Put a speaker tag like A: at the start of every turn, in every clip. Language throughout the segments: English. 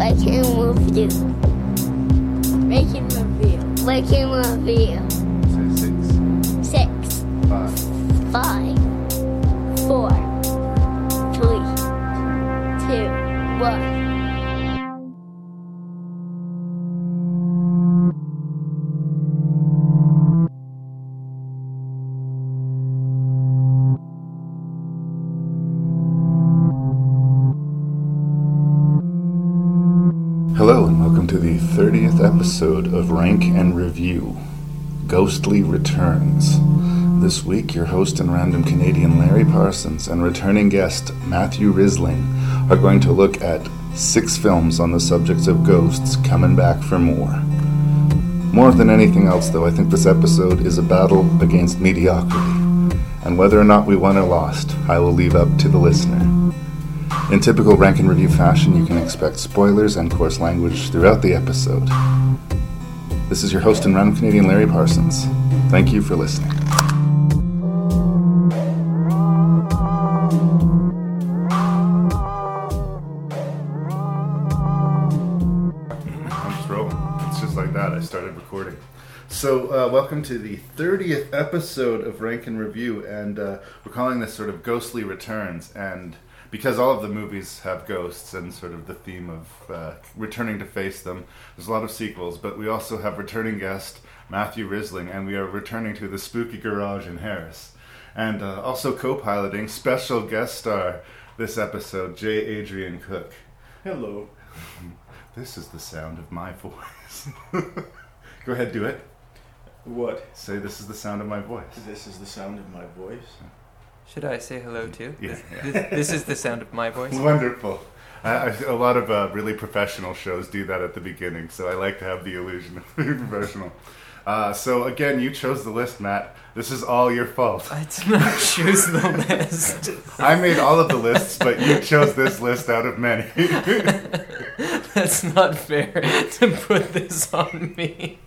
A: I can move you. Making review. Making review.
B: Say episode of Rank and Review Ghostly Returns. This week, your host and random Canadian Larry Parsons and returning guest Matthew Risling are going to look at six films on the subject of ghosts coming back for more. More than anything else, though, I think this episode is a battle against mediocrity. And whether or not we won or lost, I will leave up to the listener. In typical rank and review fashion, you can expect spoilers and coarse language throughout the episode. This is your host and random Canadian Larry Parsons. Thank you for listening. I'm just rolling. It's just like that. I started recording. So, uh, welcome to the 30th episode of Rank and Review, and uh, we're calling this sort of Ghostly Returns. And because all of the movies have ghosts and sort of the theme of uh, returning to face them, there's a lot of sequels, but we also have returning guest Matthew Risling, and we are returning to the Spooky Garage in Harris. And uh, also co piloting special guest star this episode, J. Adrian Cook.
C: Hello.
B: This is the sound of my voice. Go ahead, do it.
C: What?
B: Say, this is the sound of my voice.
C: This is the sound of my voice.
D: Should I say hello too?
B: Yeah,
D: This,
B: yeah.
D: this, this is the sound of my voice.
B: Wonderful. I, I, a lot of uh, really professional shows do that at the beginning, so I like to have the illusion of being professional. Uh, so, again, you chose the list, Matt. This is all your fault.
D: I did not choose the list.
B: I made all of the lists, but you chose this list out of many.
D: That's not fair to put this on me.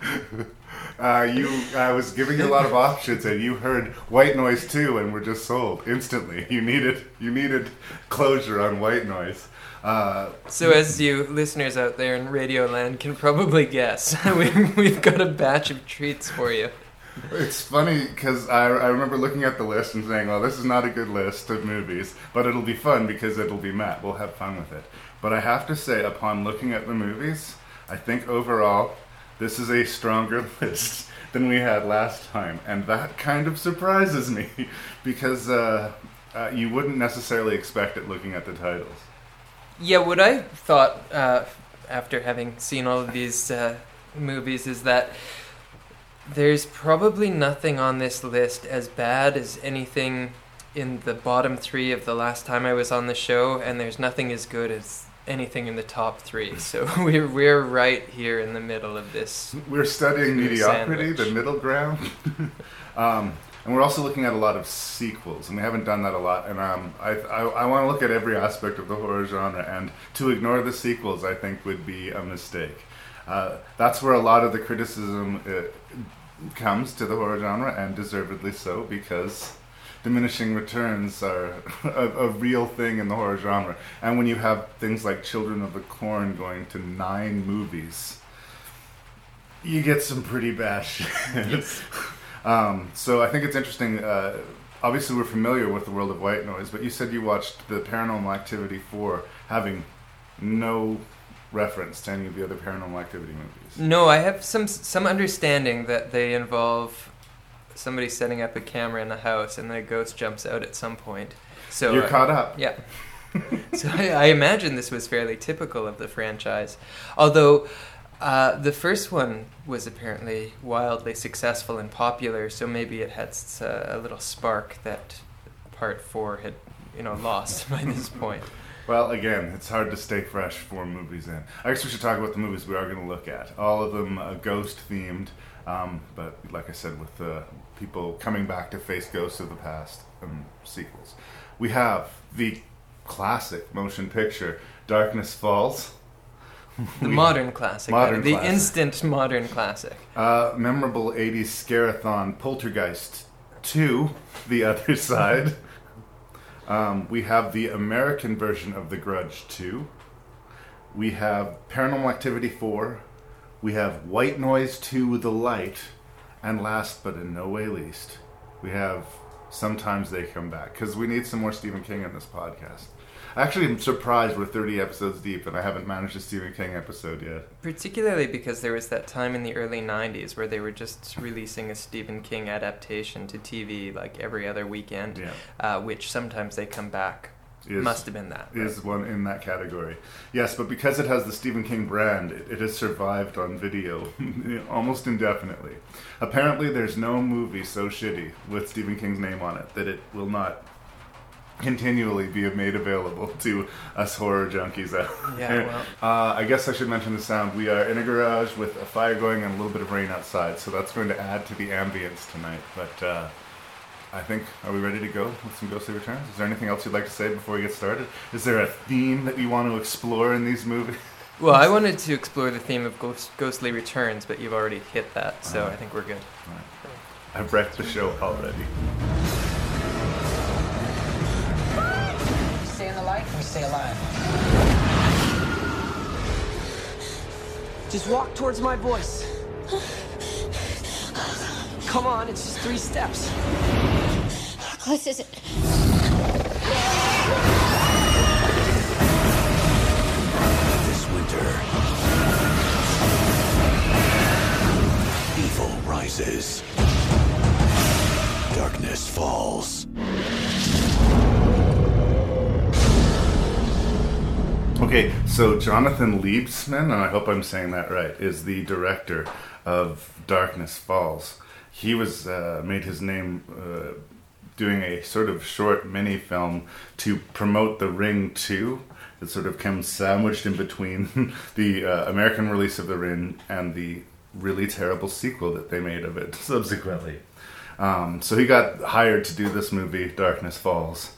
B: Uh, you, I was giving you a lot of options, and you heard white noise too, and were just sold instantly. You needed, you needed closure on white noise. Uh,
D: So, as you listeners out there in Radioland can probably guess, we, we've got a batch of treats for you.
B: it's funny because I, I remember looking at the list and saying, "Well, this is not a good list of movies, but it'll be fun because it'll be Matt. We'll have fun with it." But I have to say, upon looking at the movies, I think overall this is a stronger list than we had last time, and that kind of surprises me because uh, uh, you wouldn't necessarily expect it looking at the titles.
D: Yeah, what I thought uh, after having seen all of these uh, movies is that there's probably nothing on this list as bad as anything in the bottom three of the last time I was on the show, and there's nothing as good as anything in the top three. So we're we're right here in the middle of this.
B: We're studying mediocrity,
D: sandwich.
B: the middle ground. um, and we're also looking at a lot of sequels, and we haven't done that a lot. And um, I, I, I want to look at every aspect of the horror genre, and to ignore the sequels, I think, would be a mistake. Uh, that's where a lot of the criticism uh, comes to the horror genre, and deservedly so, because diminishing returns are a, a real thing in the horror genre. And when you have things like Children of the Corn going to nine movies, you get some pretty bad shit. um, so I think it's interesting. Uh, obviously, we're familiar with the world of white noise, but you said you watched the Paranormal Activity 4 having no reference to any of the other Paranormal Activity movies.
D: No, I have some some understanding that they involve somebody setting up a camera in the house, and then a ghost jumps out at some point. So
B: You're
D: uh,
B: caught up.
D: Yeah. so I, I imagine this was fairly typical of the franchise. Although Uh, the first one was apparently wildly successful and popular, so maybe it had a little spark that part four had, you know, lost by this point.
B: Well, again, it's hard to stay fresh four movies in. I guess we should talk about the movies we are going to look at. All of them uh, ghost themed, um, but like I said, with uh, people coming back to face ghosts of the past and sequels. We have the classic motion picture Darkness Falls.
D: The
B: We-
D: modern classic,
B: Modern
D: the
B: classic.
D: instant modern classic.
B: Uh, memorable 80s scarathon Poltergeist 2, The Other Side. Um, we have the American version of The Grudge 2. We have Paranormal Activity 4. We have White Noise 2 The Light. And last but in no way least, we have Sometimes They Come Back. Because we need some more Stephen King in this podcast. Actually, I'm surprised we're 30 episodes deep and I haven't managed a Stephen King episode yet.
D: Particularly because there was that time in the early 90s where they were just releasing a Stephen King adaptation to TV like every other weekend,
B: Yeah.
D: uh, which sometimes they come back.
B: Is-
D: Must have been that
B: is right? one in that category. Yes, but because it has the Stephen King brand, it, it has survived on video almost indefinitely. Apparently, there's no movie so shitty with Stephen King's name on it that it will not continually be made available to us horror junkies out
D: Yeah, well.
B: Uh, I guess I should mention the sound. We are in a garage with a fire going and a little bit of rain outside, so that's going to add to the ambience tonight. But uh, I think, are we ready to go with some Ghostly Returns? Is there anything else you'd like to say before we get started? Is there a theme that you want to explore in these movies?
D: Well, I wanted to explore the theme of ghost, ghostly returns, but you've already hit that, so
B: Alright.
D: I think we're good.
B: I've wrecked the show already.
E: We stay in the light, we stay alive.
F: Just walk towards my voice. Come on, it's just three steps.
A: How close is it?
G: This winter, evil rises. Darkness falls.
B: Okay, so Jonathan Liebesman, and I hope I'm saying that right, is the director of Darkness Falls. He was uh, made his name uh, doing a sort of short mini film to promote The Ring 2. It sort of comes sandwiched in between the uh, American release of The Ring and the really terrible sequel that they made of it subsequently. Um, so he got hired to do this movie, Darkness Falls.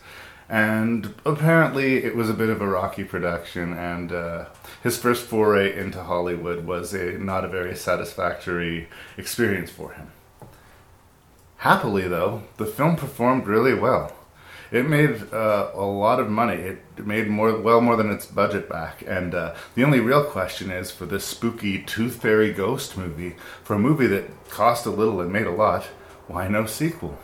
B: And apparently, it was a bit of a rocky production, and uh, his first foray into Hollywood was a not a very satisfactory experience for him. Happily, though, the film performed really well. It made uh, a lot of money. It made more, well more than its budget back. And uh, the only real question is for this spooky Tooth Fairy ghost movie, for a movie that cost a little and made a lot, why no sequel?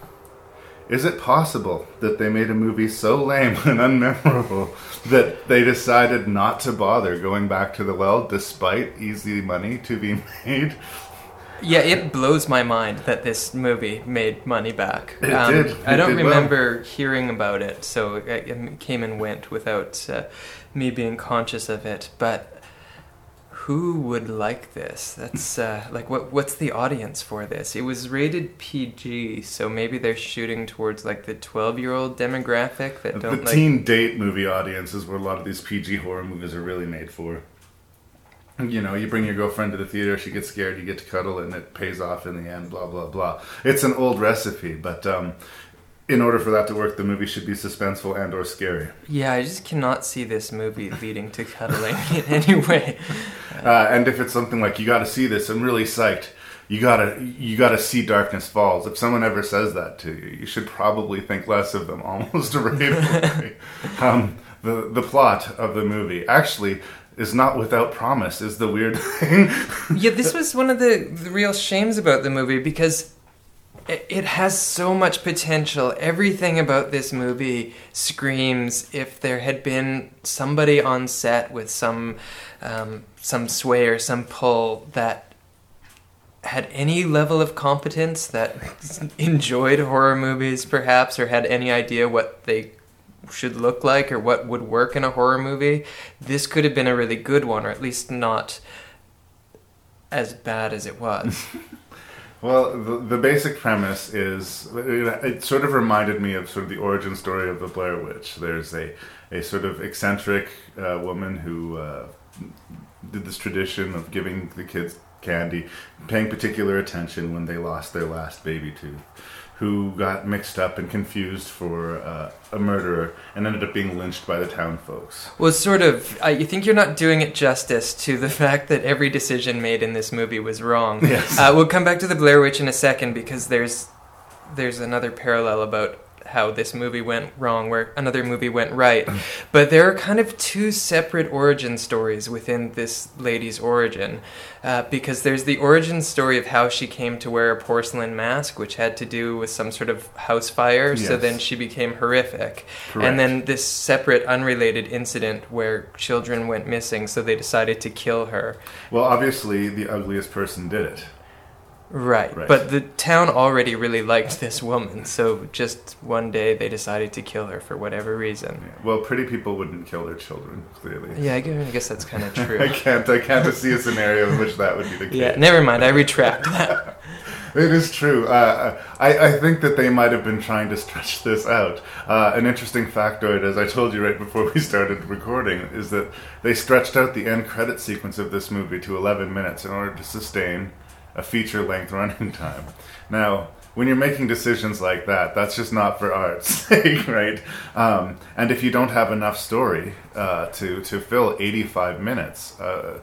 B: Is it possible that they made a movie so lame and unmemorable that they decided not to bother going back to the well despite easy money to be made?
D: Yeah, it blows my mind that this movie made money back. Um,
B: It did.
D: I don't
B: did well.
D: remember hearing about it, so it it came and went without uh, me being conscious of it. But who would like this? That's uh, like what? What's the audience for this? It was rated PG, so maybe they're shooting towards like the twelve-year-old demographic that
B: The
D: don't like.
B: teen date movie audience is what a lot of these PG horror movies are really made for. You know, you bring your girlfriend to the theater, she gets scared, you get to cuddle, and it pays off in the end, blah, blah, blah. It's an old recipe, but um, in order for that to work, the movie should be suspenseful and or scary.
D: Yeah, I just cannot see this movie leading to cuddling in any way.
B: Uh, and if it's something like you got to see this, I'm really psyched. You gotta, you gotta see Darkness Falls. If someone ever says that to you, you should probably think less of them. Almost immediately. um, the the plot of the movie actually is not without promise. Is the weird thing.
D: yeah, this was one of the, the real shames about the movie because it, it has so much potential. Everything about this movie screams if there had been somebody on set with some um, some sway or some pull that had any level of competence that enjoyed horror movies perhaps or had any idea what they should look like or what would work in a horror movie this could have been a really good one or at least not as bad as it was.
B: Well, the, the basic premise is it, it sort of reminded me of sort of the origin story of the Blair Witch. There's a, a sort of eccentric uh, woman who uh, did this tradition of giving the kids candy, paying particular attention when they lost their last baby tooth, who got mixed up and confused for uh, a murderer and ended up being lynched by the town folks.
D: well, sort of. I you think you're not doing it justice to the fact that every decision made in this movie was wrong.
B: Yes.
D: Uh, we'll come back to the Blair Witch in a second because there's there's another parallel about how this movie went wrong where another movie went right. but there are kind of two separate origin stories within this lady's origin. Uh, because there's the origin story of how she came to wear a porcelain mask, which had to do with some sort of house fire. So then she became horrific.
B: Correct.
D: And then this separate, unrelated incident where children went missing, so they decided to kill her.
B: Well, obviously, the ugliest person did it.
D: Right.
B: Right.
D: But the town already really liked this woman, so just one day they decided to kill her for whatever reason.
B: Yeah. Well, pretty people wouldn't kill their children, clearly.
D: Yeah, I guess, that's kind of true.
B: I can't. I can't see a scenario in which that would be the case.
D: yeah, never mind. I retract that.
B: It is true. Uh, I, I think that they might have been trying to stretch this out. Uh, an interesting factoid, as I told you right before we started recording, is that they stretched out the end credit sequence of this movie to 11 minutes in order to sustain a feature length running time. Now, when you're making decisions like that, that's just not for art's sake, right? Um, and if you don't have enough story uh, to, to fill 85 minutes, uh,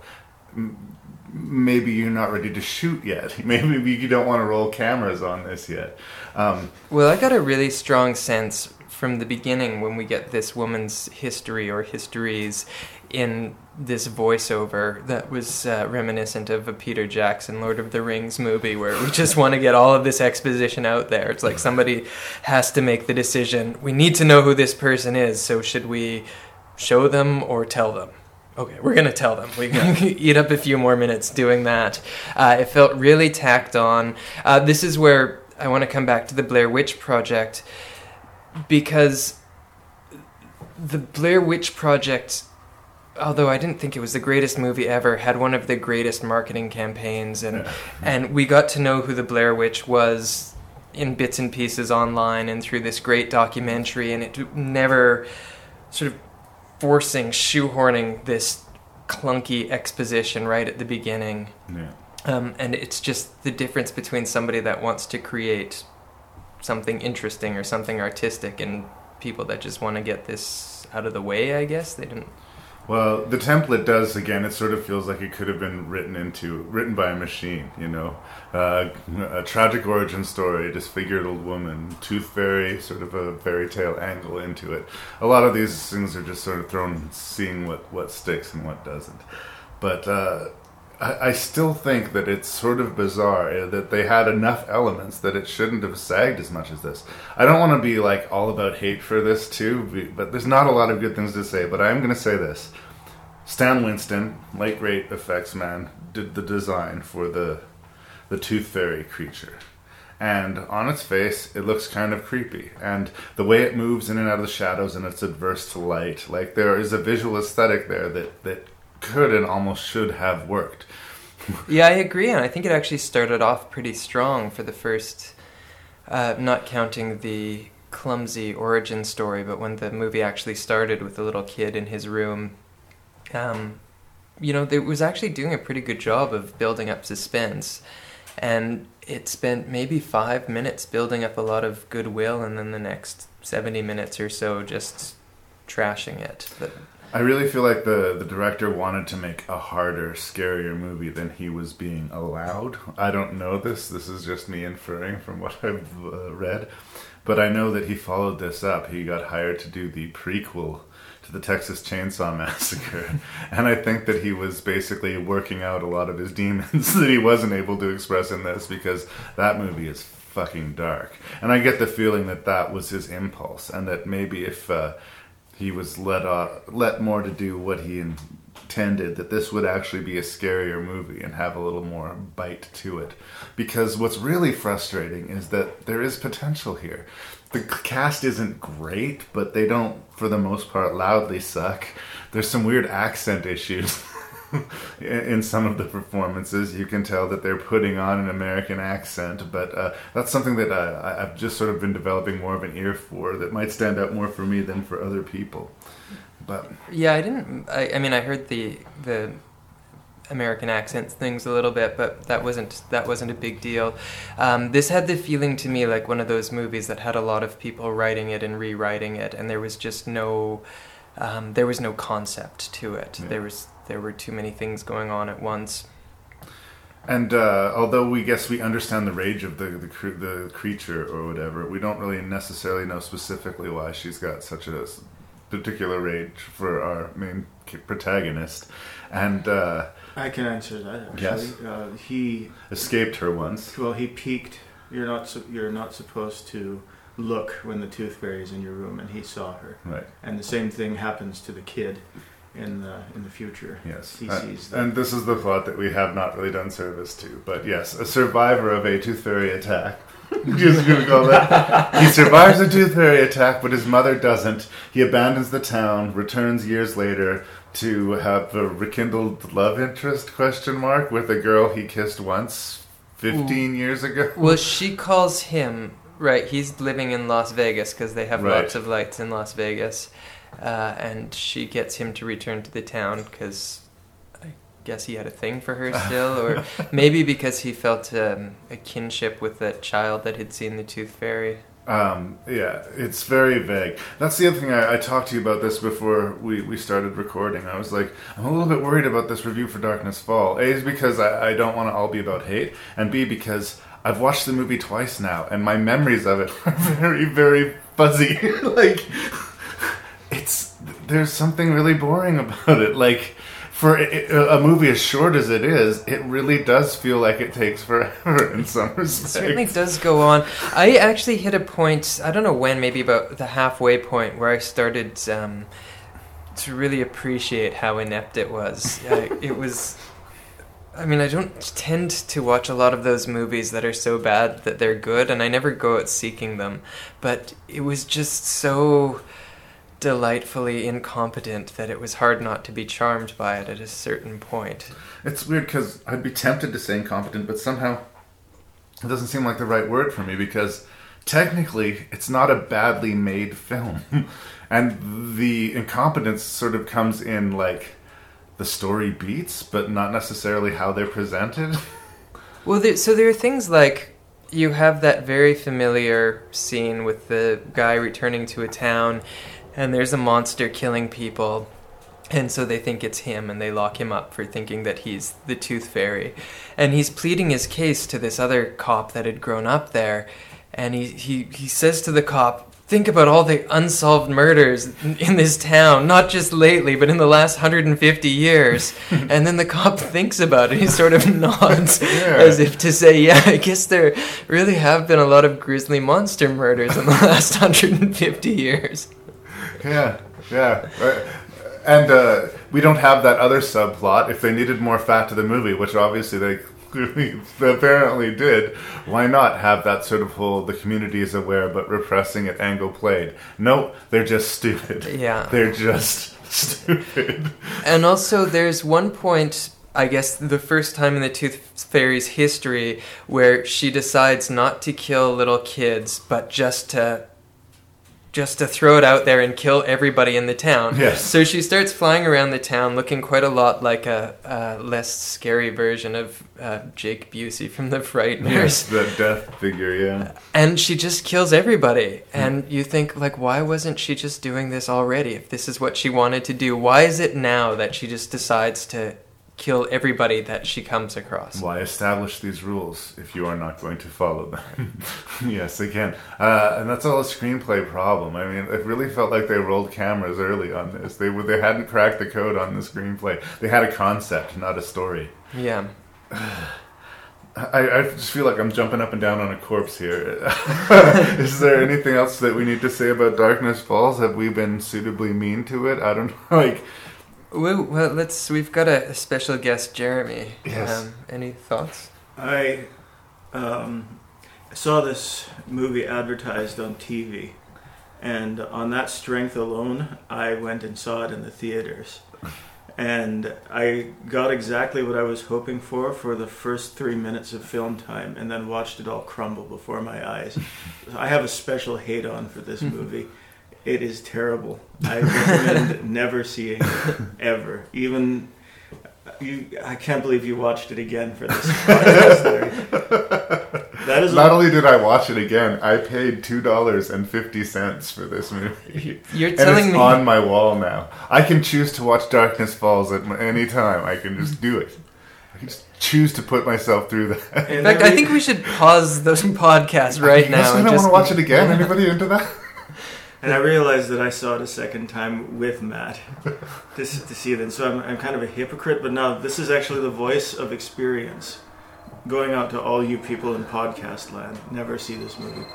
B: maybe you're not ready to shoot yet. Maybe you don't want to roll cameras on this yet. Um,
D: Well, I got a really strong sense from the beginning when we get this woman's history or histories in this voiceover that was uh, reminiscent of a Peter Jackson Lord of the Rings movie where we just want to get all of this exposition out there. It's like somebody has to make the decision. We need to know who this person is, so should we show them or tell them? Okay, we're gonna tell them. We can eat up a few more minutes doing that. Uh, it felt really tacked on. Uh, this is where I want to come back to the Blair Witch Project because the Blair Witch Project, although I didn't think it was the greatest movie ever, had one of the greatest marketing campaigns, and
B: Yeah.
D: and we got to know who the Blair Witch was in bits and pieces online and through this great documentary, and it never sort of forcing, shoehorning this clunky exposition right at the beginning.
B: yeah.
D: Um, and it's just the difference between somebody that wants to create something interesting or something artistic and people that just want to get this out of the way, I guess. They didn't.
B: Well, the template does again. It sort of feels like it could have been written into written by a machine. You know, uh, a tragic origin story, disfigured old woman, tooth fairy, sort of a fairy tale angle into it. A lot of these things are just sort of thrown, seeing what what sticks and what doesn't. But uh, I, still think that it's sort of bizarre uh, that they had enough elements that it shouldn't have sagged as much as this. I don't want to be like all about hate for this too, but there's not a lot of good things to say. But I am going to say this: Stan Winston, late great effects man, did the design for the the Tooth Fairy creature. And on its face, it looks kind of creepy. And the way it moves in and out of the shadows and it's adverse to light, like there is a visual aesthetic there that, that could and almost should have worked.
D: Yeah, I agree, and I think it actually started off pretty strong for the first, uh, not counting the clumsy origin story, but when the movie actually started with the little kid in his room, um, you know, it was actually doing a pretty good job of building up suspense. And it spent maybe five minutes building up a lot of goodwill, and then the next 70 minutes or so just trashing it. But
B: I really feel like the, the director wanted to make a harder, scarier movie than he was being allowed. I don't know this. This is just me inferring from what I've uh, read. But I know that he followed this up. He got hired to do the prequel to the Texas Chainsaw Massacre. and I think that he was basically working out a lot of his demons that he wasn't able to express in this because that movie is fucking dark. And I get the feeling that that was his impulse and that maybe if. Uh, he was let uh, let more to do what he intended that this would actually be a scarier movie and have a little more bite to it. Because what's really frustrating is that there is potential here. The cast isn't great but they don't for the most part loudly suck. There's some weird accent issues in some of the performances. You can tell that they're putting on an American accent, but uh, that's something that uh, I- I've just sort of been developing more of an ear for that might stand out more for me than for other people. But
D: Yeah, I didn't. I, I mean, I heard the the American accents things a little bit, but that wasn't that wasn't a big deal. Um, this had the feeling to me like one of those movies that had a lot of people writing it and rewriting it, and there was just no um, there was no concept to it.
B: Yeah.
D: There was there were too many things going on at once.
B: And uh, although we guess we understand the rage of the the, the creature or whatever, we don't really necessarily know specifically why she's got such a particular rage for our main protagonist. And uh,
C: I can answer that. Actually,
B: Yes.
C: uh, he
B: escaped her once.
C: well, he peeked. You're not su- you're not supposed to look when the tooth fairy is in your room, and he saw her.
B: Right.
C: And the same thing happens to the kid in the in the future.
B: Yes.
C: he
B: Uh,
C: that.
B: and this is the plot that we have not really done service to. But yes, a survivor of a tooth fairy attack. Just gonna call that. He survives a tooth fairy attack, but his mother doesn't. He abandons the town, returns years later to have a rekindled love interest question mark with a girl he kissed once 15 years ago.
D: Well, she calls him right. He's living in Las Vegas because they have
B: Right.
D: lots of lights in Las Vegas, uh, and she gets him to return to the town because I guess he had a thing for her still, or maybe because he felt um, a kinship with that child that had seen the Tooth Fairy.
B: Um, yeah, it's very vague. That's the other thing. I, I talked to you about this before we, we started recording. I was like, I'm a little bit worried about this review for Darkness Fall. A is because I, I don't want to all be about hate, and B because I've watched the movie twice now, and my memories of it are very, very fuzzy. like, it's there's something really boring about it. Like. For a movie as short as it is, it really does feel like it takes forever in some respects.
D: It certainly does go on. I actually hit a point, I don't know when, maybe about the halfway point, where I started um, to really appreciate how inept it was. Uh, it was. I mean, I don't tend to watch a lot of those movies that are so bad that they're good, and I never go out seeking them. But it was just so delightfully incompetent that it was hard not to be charmed by it at a certain point.
B: It's weird because I'd be tempted to say incompetent, but somehow it doesn't seem like the right word for me because technically it's not a badly made film. and the incompetence sort of comes in like the story beats, but not necessarily how they're presented.
D: Well, there, so there are things like you have that very familiar scene with the guy returning to a town, and there's a monster killing people, and so they think it's him, and they lock him up for thinking that he's the Tooth Fairy, and he's pleading his case to this other cop that had grown up there, and he he, he says to the cop. Think about all the unsolved murders in- this town, not just lately, but in the last 150 years. and then the cop thinks about it. He sort of nods
B: Yeah.
D: as if to say, yeah, I guess there really have been a lot of grisly monster murders in the last 150 years.
B: Yeah, yeah. Right. And uh, we don't have that other subplot. If they needed more fat to the movie, which obviously they clearly apparently did, why not have that sort of whole the community is aware but repressing it angle played? No, they're just stupid.
D: Yeah.
B: They're just stupid.
D: And also, there's one point, I guess, the first time in the Tooth Fairy's history where she decides not to kill little kids, but just to. Just to throw it out there and kill everybody in the town.
B: Yes.
D: So she starts flying around the town, looking quite a lot like a, a less scary version of uh, Jake Busey from The Frighteners.
B: Yes, the death figure, yeah.
D: and she just kills everybody and you think like why wasn't she just doing this already if this is what she wanted to do why is it now that she just decides to kill everybody that she comes across
B: Why establish these rules if you are not going to follow them? yes, again. Uh, and that's all a screenplay problem. I mean, it really felt like they rolled cameras early on this. They, they hadn't cracked the code on the screenplay. They had a concept, not a story.
D: yeah
B: I, I just feel like I'm jumping up and down on a corpse here. Is there anything else that we need to say about Darkness Falls? Have we been suitably mean to it? I don't know. Like,
D: well, well let's we've got a, a special guest jeremy
B: Yes.
D: um, any thoughts
C: I um, saw this movie advertised on TV, and on that strength alone, I went and saw it in the theaters. and I got exactly what I was hoping for for the first three minutes of film time, and then watched it all crumble before my eyes. I have a special hate on for this movie. It is terrible. I recommend never seeing it ever. Even you, I can't believe you watched it again for this podcast. That is
B: Not
C: a,
B: only did I watch it again, I paid two dollars and fifty cents for this movie.
D: You're
B: and
D: telling
B: it's
D: me
B: on my wall now. I can choose to watch Darkness Falls at any time. I can just do it. I can just choose to put myself through that.
D: In fact, I think we should pause those podcasts right
B: You
D: now I
B: don't want to watch it again. Anybody into that?
C: And I realized that I saw it a second time with Matt to, to see it. And so I'm, I'm kind of a hypocrite, but now this is actually the voice of experience going out to all you people in podcast land. Never see this movie.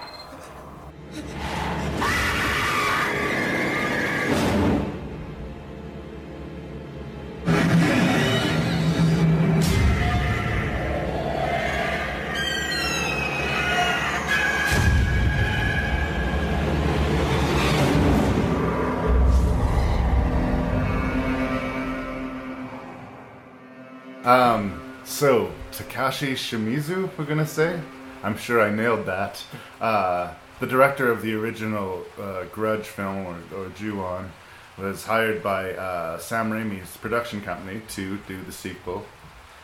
B: So Takashi Shimizu, we're gonna say. I'm sure I nailed that. Uh, the director of the original uh, Grudge film, or, or Ju-on, was hired by uh, Sam Raimi's production company to do the sequel.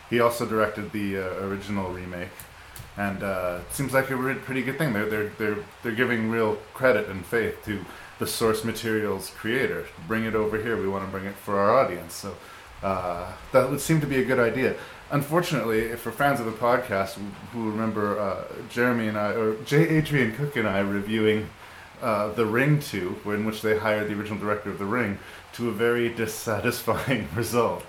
B: He also directed the uh, original remake, and uh, it seems like a re- pretty good thing. They're they're they're they're giving real credit and faith to the source material's creator. Bring it over here. We want to bring it for our audience. So uh, that would seem to be a good idea. Unfortunately, for fans of the podcast who- remember uh, Jeremy and I, or J. Adrian Cook and I reviewing uh, The Ring 2, in which they hired the original director of The Ring, to a very dissatisfying result.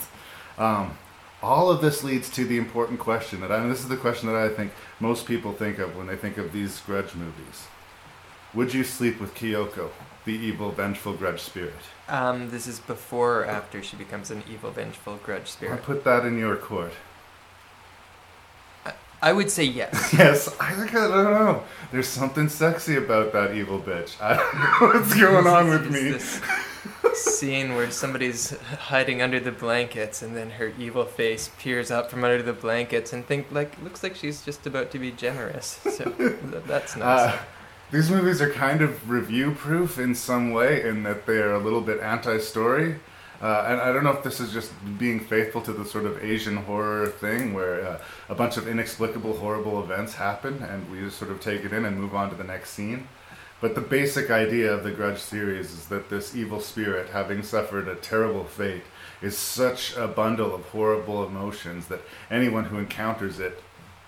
B: Um, all of this leads to the important question that I, and this is the question that I think most people think of when they think of these grudge movies. Would you sleep with Kyoko, the evil, vengeful grudge spirit?
D: Um, this is before or after she becomes an evil, vengeful grudge spirit.
B: I put that in your court.
D: I would say yes.
B: Yes, I think I don't know. There's something sexy about that evil bitch. I don't know what's going on with me.
D: This scene where somebody's hiding under the blankets, and then her evil face peers up from under the blankets, and think like looks like she's just about to be generous. So that's nice.
B: Uh, these movies are kind of review proof in some way, in that they are a little bit anti-story. Uh, and I don't know if this is just being faithful to the sort of Asian horror thing, where uh, a bunch of inexplicable, horrible events happen, and we just sort of take it in and move on to the next scene. But the basic idea of the Grudge series is that this evil spirit, having suffered a terrible fate, is such a bundle of horrible emotions that anyone who encounters it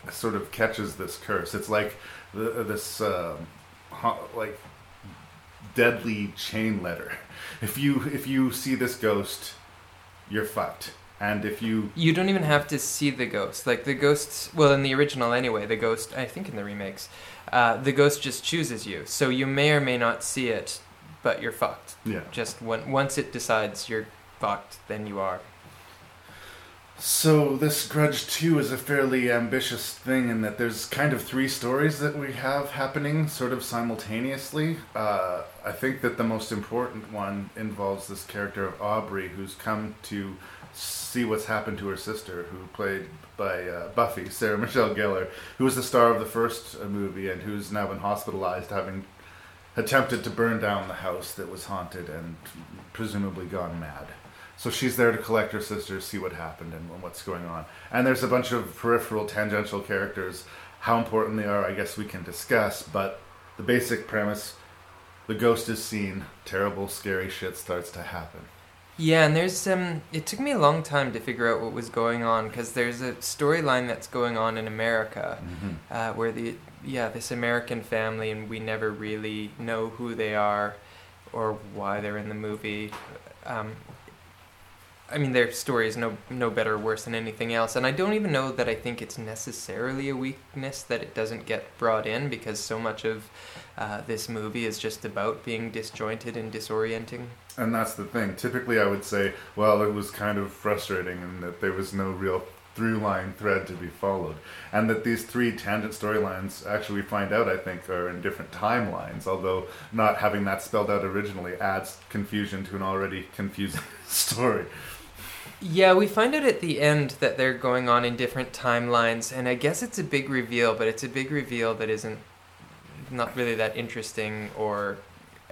B: sort of catches this curse. It's like the, this um, like deadly chain letter. If you if you see this ghost, you're fucked. And if you
D: you don't even have to see the ghost. Like the ghosts, well, in the original anyway, the ghost. I think in the remakes, uh, the ghost just chooses you. So you may or may not see it, but you're fucked.
B: yeah.
D: Just when, once it decides you're fucked, then you are.
B: So this Grudge 2 is a fairly ambitious thing in that there's kind of three stories that we have happening sort of simultaneously. Uh, I think that the most important one involves this character of Aubrey who's come to see what's happened to her sister who played by uh, Buffy, Sarah Michelle Gellar, who was the star of the first uh, movie and who's now been hospitalized having attempted to burn down the house that was haunted and presumably gone mad. So she's there to collect her sister, see what happened and what's going on. And there's a bunch of peripheral, tangential characters. How important they are, I guess we can discuss, but the basic premise the ghost is seen, terrible, scary shit starts to happen.
D: Yeah, and there's um. It took me a long time to figure out what was going on because there's a storyline that's going on in America, uh, where the yeah this American family and we never really know who they are, or why they're in the movie. Um, I mean, their story is no no better or worse than anything else, and I don't even know that I think it's necessarily a weakness that it doesn't get brought in because so much of uh, this movie is just about being disjointed and disorienting.
B: And that's the thing. Typically, I would say, well, it was kind of frustrating and that there was no real through line thread to be followed. And that these three tangent storylines, actually, we find out, I think, are in different timelines, although not having that spelled out originally adds confusion to an already confusing story.
D: Yeah, we find out at the end that they're going on in different timelines, and I guess it's a big reveal, but it's a big reveal that isn't not really that interesting, or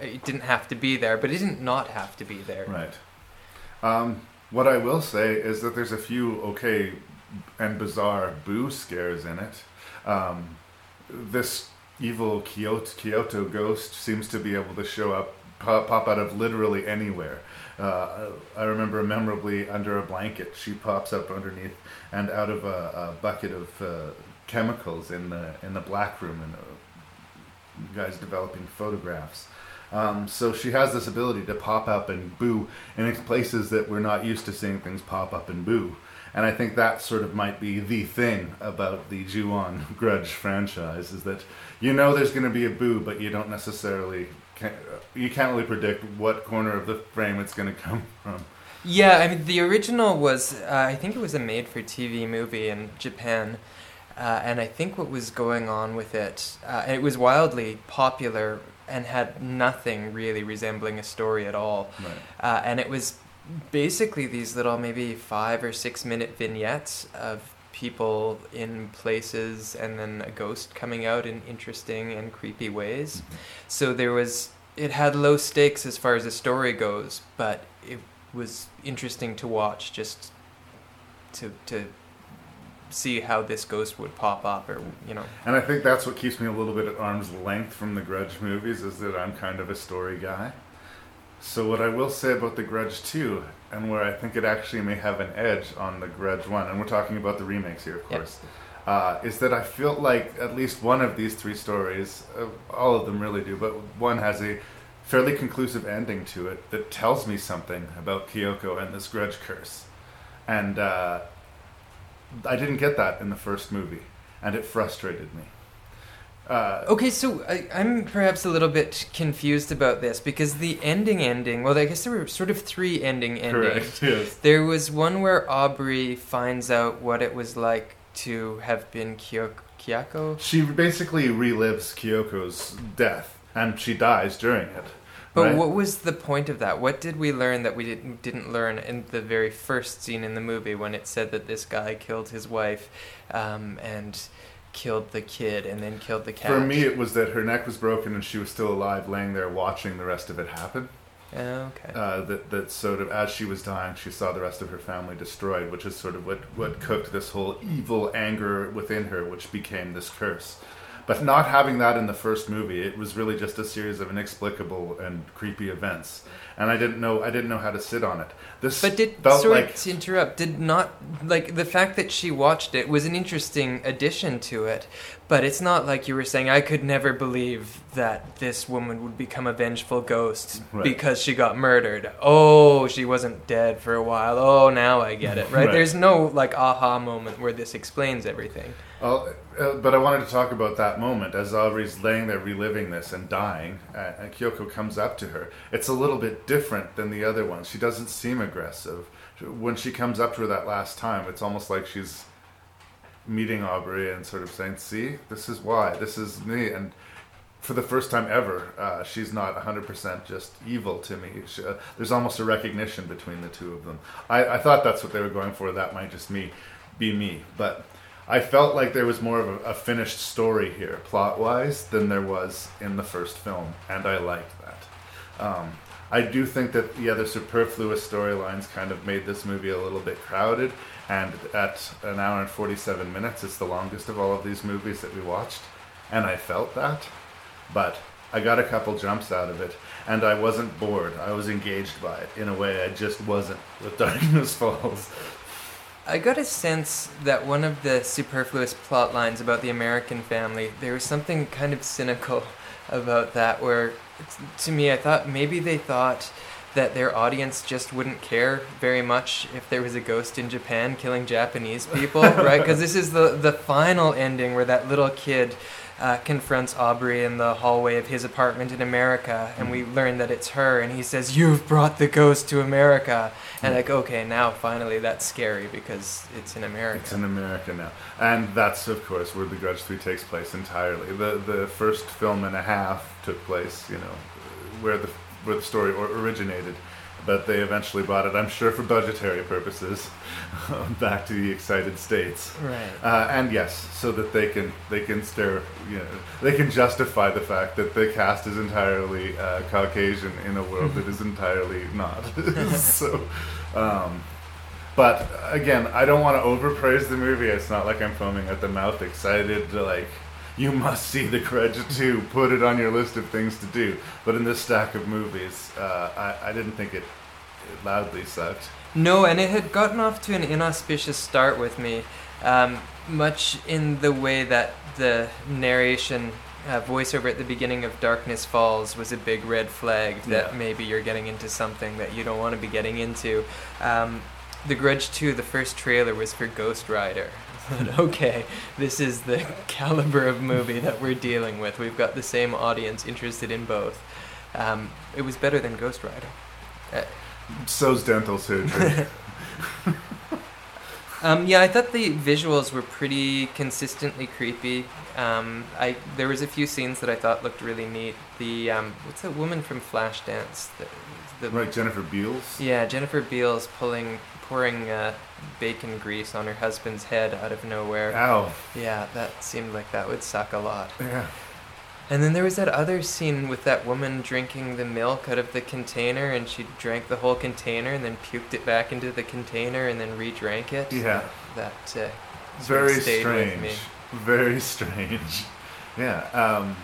D: it didn't have to be there, but it didn't not have to be there.
B: Right. Um, what I will say is that there's a few okay and bizarre boo scares in it. Um, this evil Kyoto, Kyoto ghost seems to be able to show up, pop, pop out of literally anywhere. Uh, I remember memorably under a blanket, she pops up underneath and out of a, a bucket of uh, chemicals in the in the black room, and uh, guys developing photographs. Um, so she has this ability to pop up and boo in places that we're not used to seeing things pop up and boo. And I think that sort of might be the thing about the Ju-on Grudge franchise is that you know there's going to be a boo, but you don't necessarily can't, you can't really predict what corner of the frame it's going to come from.
D: Yeah, I mean, the original was, uh, I think it was a made for TV movie in Japan. Uh, and I think what was going on with it, uh, it was wildly popular and had nothing really resembling a story at all.
B: Right.
D: Uh, and it was basically these little, maybe five or six minute vignettes of people in places and then a ghost coming out in interesting and creepy ways. So there was, it had low stakes as far as the story goes, but it was interesting to watch just to, to see how this ghost would pop up or, you know.
B: And I think that's what keeps me a little bit at arm's length from the Grudge movies is that I'm kind of a story guy. So what I will say about the Grudge 2, and where I think it actually may have an edge on the Grudge 1, and we're talking about the remakes here, of
D: Yep.
B: course, uh, is that I feel like at least one of these three stories, uh, all of them really do, but one has a fairly conclusive ending to it that tells me something about Kyoko and this Grudge curse. And uh, I didn't get that in the first movie, and it frustrated me. Uh,
D: Okay, so I, I'm perhaps a little bit confused about this because the ending ending, well, I guess there were sort of three ending endings.
B: correct. Yes.
D: There was one where Aubrey finds out what it was like to have been Kyoko. Kyoko?
B: She basically relives Kyoko's death, and she dies during it.
D: But
B: right?
D: what was the point of that? What did we learn that we didn't didn't learn in the very first scene in the movie when it said that this guy killed his wife, um, and killed the kid and then killed the cat?
B: For me, it was that her neck was broken and she was still alive, laying there watching the rest of it happen.
D: Oh, okay.
B: Uh, that that sort of as she was dying, she saw the rest of her family destroyed, which is sort of what what cooked this whole evil anger within her, which became this curse. But not having that in the first movie, it was really just a series of inexplicable and creepy events, and I didn't know I didn't know how to sit on it. This
D: But did
B: felt
D: sorry
B: like
D: to interrupt? Did not like the fact that she watched it was an interesting addition to it, but it's not like you were saying. I could never believe that this woman would become a vengeful ghost
B: Right.
D: because she got murdered. Oh, she wasn't dead for a while. Oh, now I get it. Right?
B: Right.
D: There's no like aha moment where this explains everything.
B: Well, uh, but I wanted to talk about that moment as Aubrey's laying there reliving this and dying, uh, and Kyoko comes up to her. It's a little bit different than the other ones. She doesn't seem aggressive. When she comes up to her that last time, it's almost like she's meeting Aubrey and sort of saying, "See, this is why. This is me." And for the first time ever, uh, she's not 100% just evil to me. She, uh, there's almost a recognition between the two of them. I, I thought that's what they were going for. That might just me be me, but I felt like there was more of a, a finished story here, plot wise, than there was in the first film, and I liked that. Um, I do think that the other superfluous storylines kind of made this movie a little bit crowded, and at an hour and 47 minutes, it's the longest of all of these movies that we watched, and I felt that, but I got a couple jumps out of it, and I wasn't bored. I was engaged by it in a way I just wasn't with Darkness Falls.
D: I got a sense that one of the superfluous plot lines about the American family, there was something kind of cynical about that, where to me, I thought maybe they thought that their audience just wouldn't care very much if there was a ghost in Japan killing Japanese people, right? Because this is the, the final ending where that little kid uh, confronts Aubrey in the hallway of his apartment in America, and we learn that it's her, and he says, "You've brought the ghost to America," and like, okay, now finally that's scary because it's in America.
B: It's in America now, and that's of course where The Grudge Three takes place entirely. the The first film and a half took place, you know, where the where the story originated but they eventually brought it, I'm sure, for budgetary purposes, back to the Excited States.
D: Right.
B: Uh, and yes, so that they can they can stare, you know, they can justify the fact that the cast is entirely uh, Caucasian in a world that is entirely not. so, um, but again, I don't want to overpraise the movie. It's not like I'm foaming at the mouth, excited to like. You must see The Grudge 2. Put it on your list of things to do. But in this stack of movies, uh, I, I didn't think it, it loudly sucked.
D: No, and it had gotten off to an inauspicious start with me, um, much in the way that the narration uh, voiceover at the beginning of Darkness Falls was a big red flag that
B: Yeah.
D: maybe you're getting into something that you don't want to be getting into. Um, the Grudge 2, the first trailer was for Ghost Rider. But okay, this is the caliber of movie that we're dealing with. We've got the same audience interested in both. Um, it was better than Ghost Rider. Uh,
B: So's dental surgery.
D: Um, yeah, I thought the visuals were pretty consistently creepy. Um, I there was a few scenes that I thought looked really neat. The um, what's that woman from Flashdance? The, the
B: right, Jennifer Beals?
D: yeah, Jennifer Beals pulling pouring uh, bacon grease on her husband's head out of nowhere.
B: Ow.
D: Yeah, that seemed like that would suck a lot.
B: Yeah.
D: And then there was that other scene with that woman drinking the milk out of the container, and she drank the whole container and then puked it back into the container and then re-drank it.
B: Yeah.
D: That uh,
B: Very
D: stayed with me.
B: strange. Very strange. Yeah. Um,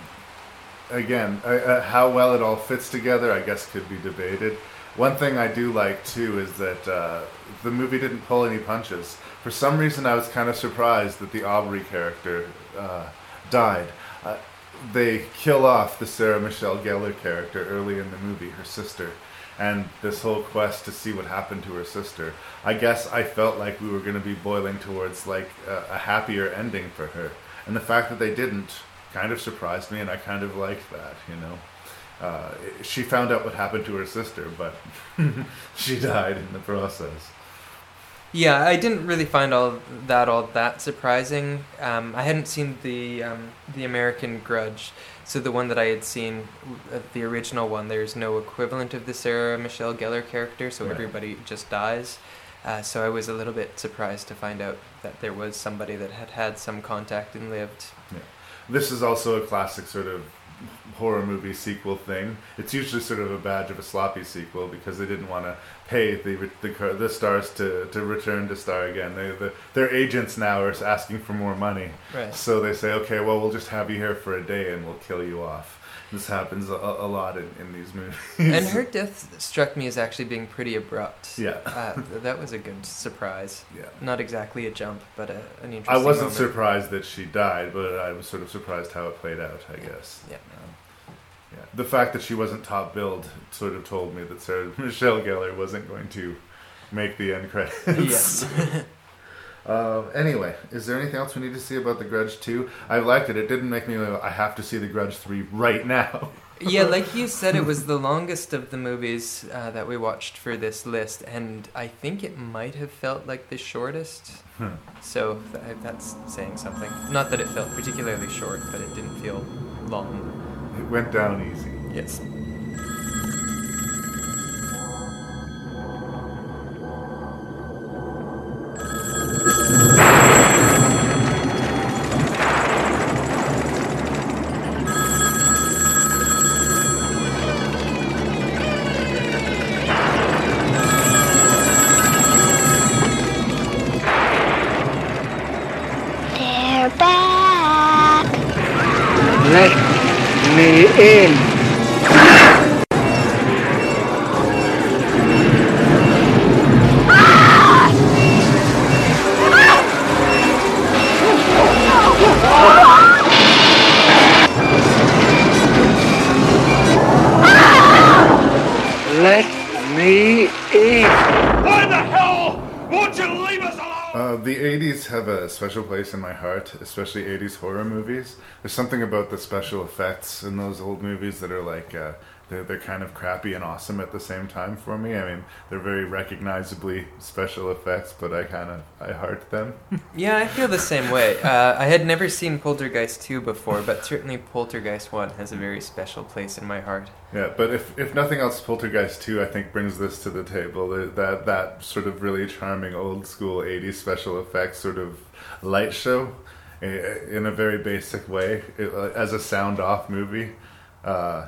B: again, uh, how well it all fits together, I guess, could be debated. One thing I do like too is that uh, the movie didn't pull any punches. For some reason, I was kind of surprised that the Aubrey character uh, died. Uh, they kill off the Sarah Michelle Gellar character early in the movie, her sister, and this whole quest to see what happened to her sister. I guess I felt like we were going to be boiling towards like a, a happier ending for her, and the fact that they didn't kind of surprised me, and I kind of liked that, you know. Uh, she found out what happened to her sister, but she died in the process.
D: Yeah, I didn't really find all that all that surprising. Um, I hadn't seen the um, the American Grudge, so the one that I had seen, uh, the original one, there's no equivalent of the Sarah Michelle Gellar character, so
B: Right.
D: everybody just dies. Uh, so I was a little bit surprised to find out that there was somebody that had had some contact and lived. Yeah.
B: This is also a classic sort of horror movie sequel thing. It's usually sort of a badge of a sloppy sequel because they didn't want to pay the the, the stars to, to return to star again. They, the, their agents now are asking for more money,
D: Right.
B: so they say, okay, well, we'll just have you here for a day and we'll kill you off. This happens a, a lot in, in these movies.
D: And her death struck me as actually being pretty abrupt.
B: Yeah.
D: Uh, that was a good surprise.
B: yeah.
D: Not exactly a jump, but a, an interesting.
B: I wasn't
D: moment.
B: surprised that she died, but I was sort of surprised how it played out. I guess.
D: Yeah.
B: Yeah. The fact that she wasn't top billed sort of told me that Sarah Michelle Gellar wasn't going to make the end credits.
D: Yes.
B: Uh, anyway, is there anything else we need to see about The Grudge 2? I liked it. It didn't make me I have to see The Grudge 3 right now.
D: yeah, like you said, it was the longest of the movies uh, that we watched for this list, and I think it might have felt like the shortest.
B: Hmm.
D: So th- that's saying something. Not that it felt particularly short, but it didn't feel long.
B: It went down easy.
D: Yes.
B: Special place in my heart, especially 80s horror movies. There's something about the special effects in those old movies that are like uh, they're, they're kind of crappy and awesome at the same time for me. I mean, they're very recognizably special effects, but I kind of I heart them.
D: Yeah, I feel the same way. Uh, I had never seen Poltergeist 2 before, but certainly Poltergeist 1 has a very special place in my heart.
B: Yeah, but if if nothing else, Poltergeist two I think brings this to the table. That, that sort of really charming old school '80s special effects sort of light show, eh, in a very basic way, it, uh, as a sound off movie. Uh,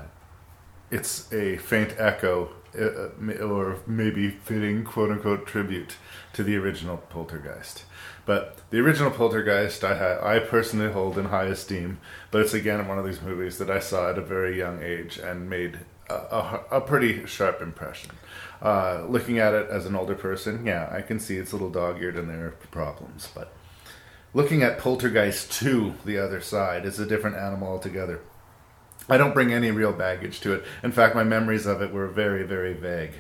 B: it's a faint echo, uh, or maybe fitting quote unquote tribute to the original Poltergeist. But the original Poltergeist, I I personally hold in high esteem. But it's again one of these movies that I saw at a very young age and made a, a, a pretty sharp impression. Uh, looking at it as an older person, yeah, I can see it's a little dog-eared and there are problems. But looking at Poltergeist 2, the other side, is a different animal altogether. I don't bring any real baggage to it. In fact, my memories of it were very, very vague.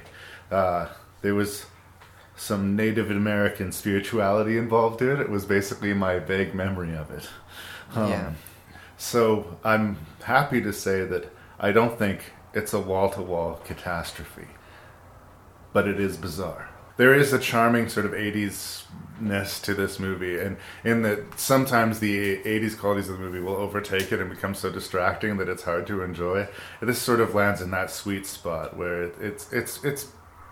B: Uh, there was some Native American spirituality involved in it. It was basically my vague memory of it. Um,
D: Yeah.
B: So I'm happy to say that I don't think it's a wall to wall catastrophe, but it is bizarre. There is a charming sort of 80s ness to this movie, and in that sometimes the 80s qualities of the movie will overtake it and become so distracting that it's hard to enjoy. This sort of lands in that sweet spot where it, it's it's it's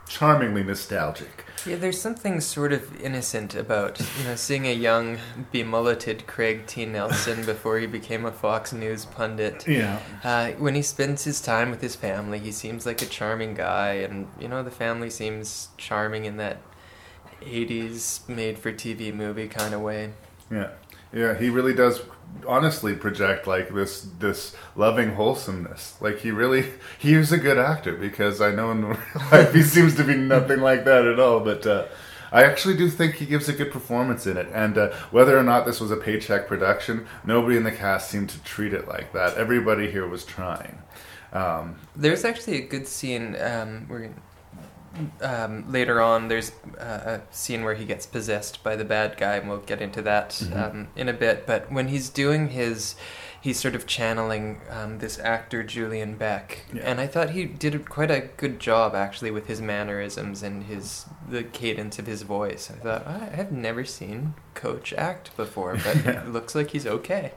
B: charmingly nostalgic.
D: Yeah, there's something sort of innocent about you know seeing a young, bemulleted Craig T. Nelson before he became a Fox News pundit.
B: Yeah.
D: Uh, when he spends his time with his family, he seems like a charming guy, and you know the family seems charming in that '80s made-for-TV movie kind of way.
B: Yeah, yeah, he really does honestly project like this this loving wholesomeness. Like he really he is a good actor because I know in real life he seems to be nothing like that at all. But uh, I actually do think he gives a good performance in it. And uh, whether or not this was a paycheck production, nobody in the cast seemed to treat it like that. Everybody here was trying. Um,
D: There's actually a good scene um, where um, later on there's uh, a scene where he gets possessed by the bad guy, and we'll get into that
B: Mm-hmm.
D: um, in a bit. But when he's doing his, he's sort of channeling um, this actor Julian Beck,
B: Yeah.
D: and I thought he did quite a good job actually with his mannerisms and his the cadence of his voice. I thought I have never seen Coach act before, but
B: Yeah.
D: it looks like he's okay.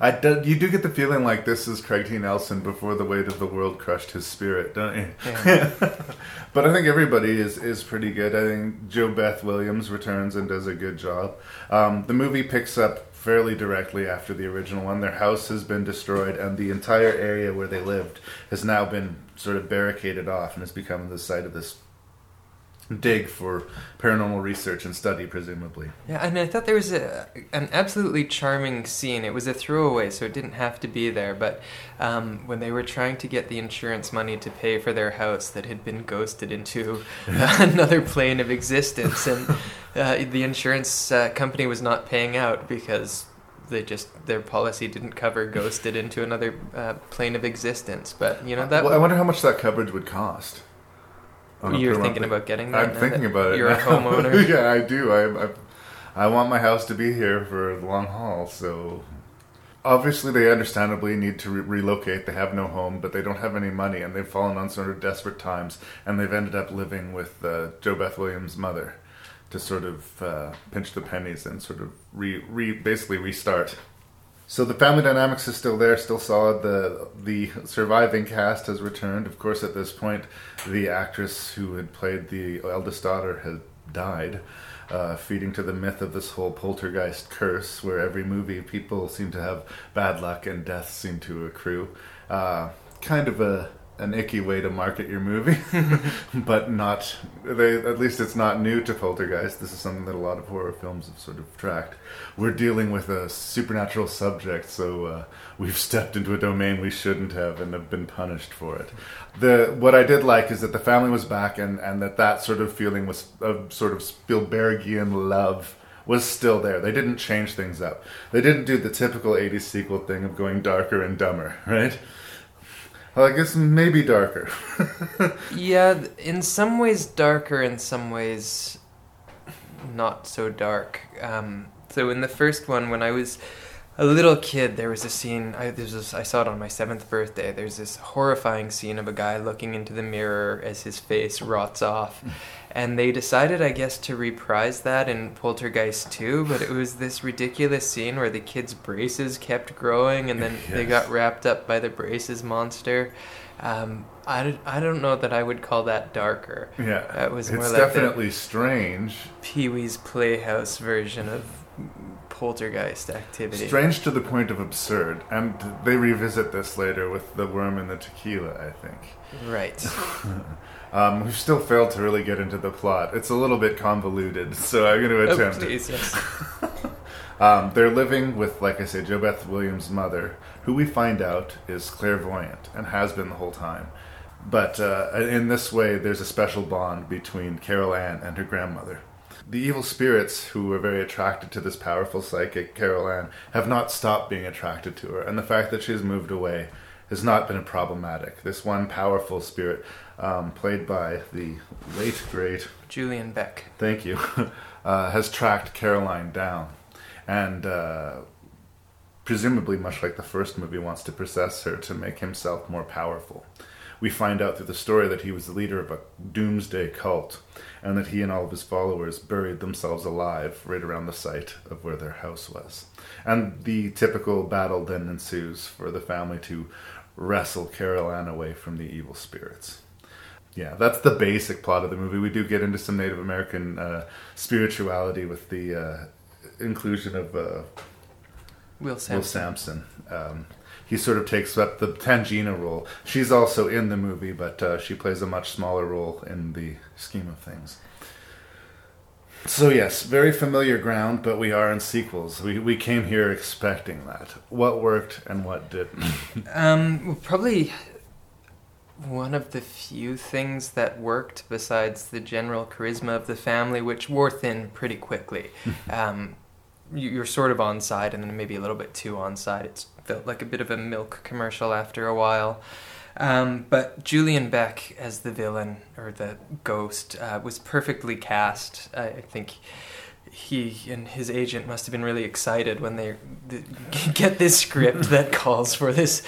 B: I do, you do get the feeling like this is Craig T. Nelson before the weight of the world crushed his spirit, don't you?
D: Yeah.
B: but I think everybody is, is pretty good. I think JoBeth Williams returns and does a good job. Um, the movie picks up fairly directly after the original one. Their house has been destroyed, and the entire area where they lived has now been sort of barricaded off and has become the site of this dig for paranormal research and study, presumably.
D: Yeah, and I thought there was a an absolutely charming scene. It was a throwaway, so it didn't have to be there. But um, when they were trying to get the insurance money to pay for their house that had been ghosted into another plane of existence, and uh, the insurance uh, company was not paying out because they just their policy didn't cover ghosted into another uh, plane of existence. But you know that
B: well, I wonder how much that coverage would cost.
D: You're thinking about getting that.
B: I'm thinking
D: that
B: about it.
D: You're a homeowner.
B: yeah, I do. I, I I want my house to be here for the long haul. So obviously, they understandably need to re- relocate. They have no home, but they don't have any money, and they've fallen on sort of desperate times, and they've ended up living with uh, JoBeth Williams' mother to sort of uh, pinch the pennies and sort of re, re basically restart. So the family dynamics is still there, still solid. The the surviving cast has returned. Of course, at this point, the actress who had played the eldest daughter had died, uh, feeding to the myth of this whole poltergeist curse, where every movie people seem to have bad luck and deaths seem to accrue. Uh, kind of a an icky way to market your movie, but not. They at least it's not new to Poltergeist. This is something that a lot of horror films have sort of tracked. We're dealing with a supernatural subject, so uh, we've stepped into a domain we shouldn't have and have been punished for it. The what I did like is that the family was back and and that that sort of feeling was of sort of Spielbergian love was still there. They didn't change things up. They didn't do the typical 80s sequel thing of going darker and dumber, right? Well, I guess maybe darker.
D: Yeah, in some ways darker, in some ways not so dark. Um, so in the first one, when I was a little kid, there was a scene. I, this, I saw it on my seventh birthday. There's this horrifying scene of a guy looking into the mirror as his face rots off, and they decided, I guess, to reprise that in Poltergeist 2. But it was this ridiculous scene where the kid's braces kept growing, and then they got wrapped up by the braces monster. Um, I, don't- I don't know that I would call that darker.
B: Yeah,
D: That was more
B: it's
D: like
B: definitely strange.
D: Pee Wee's Playhouse version of poltergeist activity.
B: Strange to the point of absurd. And they revisit this later with the worm and the tequila, I think.
D: Right.
B: Um, we've still failed to really get into the plot. It's a little bit convoluted, so I'm going to
D: Oh,
B: attempt it.
D: please, yes.
B: Um, they're living with, like I say, JoBeth Williams' mother, who we find out is clairvoyant and has been the whole time. But uh, in this way, there's a special bond between Carol Ann and her grandmother. The evil spirits who were very attracted to this powerful psychic, Carol Ann, have not stopped being attracted to her, and the fact that she's moved away has not been problematic. This one powerful spirit, um, played by the late great
D: Julian Beck.
B: thank you, uh, has tracked Carol Ann down. And uh, presumably, much like the first movie, wants to possess her to make himself more powerful. We find out through the story that he was the leader of a doomsday cult, and that he and all of his followers buried themselves alive right around the site of where their house was. And the typical battle then ensues for the family to wrestle Carol Ann away from the evil spirits. Yeah, that's the basic plot of the movie. We do get into some Native American uh, spirituality with the uh, inclusion of uh,
D: Will
B: Will
D: Sampson.
B: Sampson. Um, he sort of takes up the Tangina role. She's also in the movie, but uh, she plays a much smaller role in the scheme of things. So yes, very familiar ground, but we are in sequels. We we came here expecting that. What worked and what didn't.
D: Um, well, probably one of the few things that worked besides the general charisma of the family, which wore thin pretty quickly. um, you- you're sort of on side, and then maybe a little bit too on side. It felt like a bit of a milk commercial after a while. Um, but Julian Beck as the villain or the ghost uh, was perfectly cast. I, I think he and his agent must have been really excited when they th- get this script that calls for this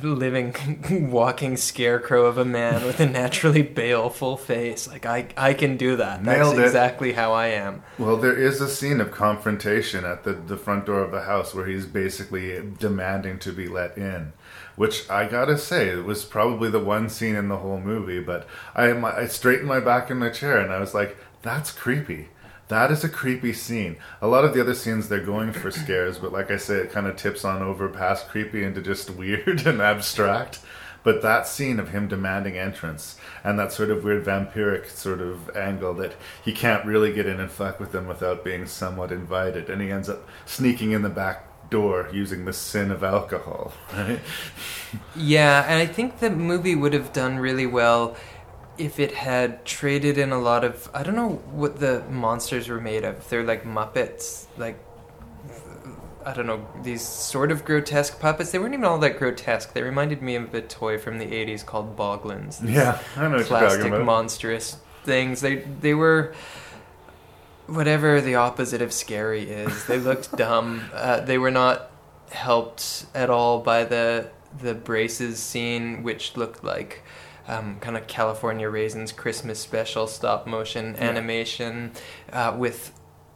D: living, walking scarecrow of a man with a naturally baleful face. Like I, I can do that. That's
B: Nailed it.
D: exactly how I am.
B: Well, there is a scene of confrontation at the, the front door of the house where he's basically demanding to be let in. Which I gotta say, it was probably the one scene in the whole movie, but I, I straightened my back in my chair and I was like, that's creepy. That is a creepy scene. A lot of the other scenes, they're going for scares, but like I say, it kind of tips on over past creepy into just weird and abstract. But that scene of him demanding entrance and that sort of weird vampiric sort of angle that he can't really get in and fuck with them without being somewhat invited, and he ends up sneaking in the back door using the sin of alcohol. Right?
D: Yeah, and I think the movie would have done really well if it had traded in a lot of I don't know what the monsters were made of. They're like Muppets, like I don't know, these sort of grotesque puppets. They weren't even all that grotesque. They reminded me of a toy from the 80s called Boglins.
B: Yeah, I know what you're
D: plastic
B: talking about.
D: monstrous things. They they were whatever the opposite of scary is. They looked dumb. Uh, they were not helped at all by the the braces scene, which looked like um, kind of California Raisins Christmas special stop motion animation uh, with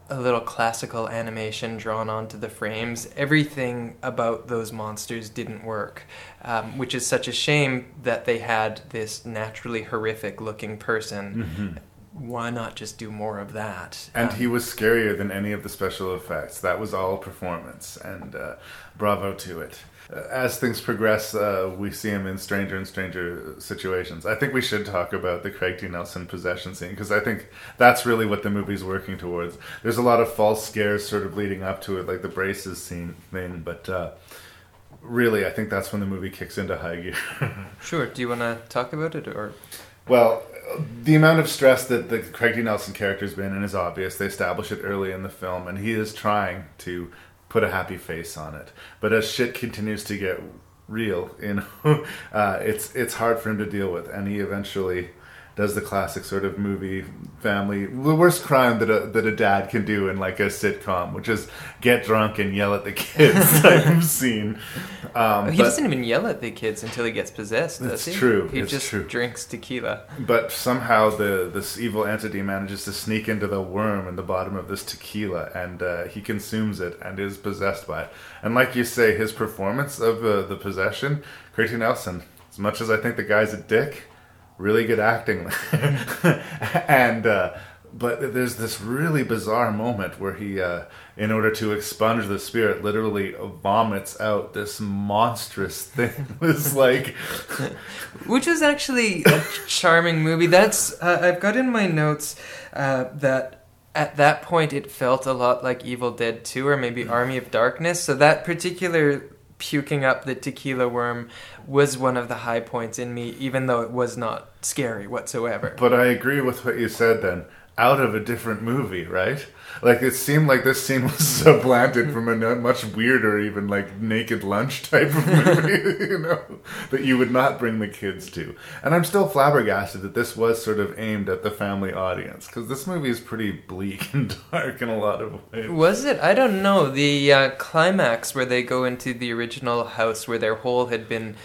D: a little classical animation drawn onto the frames. Everything about those monsters didn't work, um, which is such a shame that they had this naturally horrific looking person. Why not just do more of that?
B: And
D: Um,
B: he was scarier than any of the special effects. That was all performance, and uh, bravo to it. Uh, As things progress, uh, we see him in stranger and stranger situations. I think we should talk about the Craig T. Nelson possession scene because I think that's really what the movie's working towards. There's a lot of false scares sort of leading up to it, like the braces scene thing, but uh, really, I think that's when the movie kicks into high gear.
D: Sure. Do you want to talk about it, or
B: Well, the amount of stress that the Craig T. Nelson character's been in is obvious. They establish it early in the film, and he is trying to put a happy face on it. But as shit continues to get real, you know, uh, it's it's hard for him to deal with, and he eventually does the classic sort of movie family the worst crime that a that a dad can do in like a sitcom, which is get drunk and yell at the kids of scene. Um,
D: he doesn't even yell at the kids until he gets possessed,
B: That's
D: he?
B: true,
D: He
B: it's
D: just
B: true.
D: drinks tequila.
B: But somehow the this evil entity manages to sneak into the worm in the bottom of this tequila, and uh, he consumes it and is possessed by it. And like you say, his performance of uh, the possession, Craig. Nelson. As much as I think the guy's a dick, really good acting, and. Uh, but there's this really bizarre moment where he, uh, in order to expunge the spirit, literally vomits out this monstrous thing. It's like
D: Which was actually a charming movie. That's uh, I've got in my notes uh, that at that point it felt a lot like Evil Dead 2 or maybe Army of Darkness. So that particular puking up the tequila worm was one of the high points in me, even though it was not scary whatsoever.
B: But I agree with what you said then. Out of a different movie, right? Like it seemed like this scene was supplanted from a much weirder, even like naked lunch type of movie, you know, that you would not bring the kids to. And I'm still flabbergasted that this was sort of aimed at the family audience because this movie is pretty bleak and dark in a lot of ways.
D: Was it? I don't know. The uh, climax where they go into the original house where their hole had been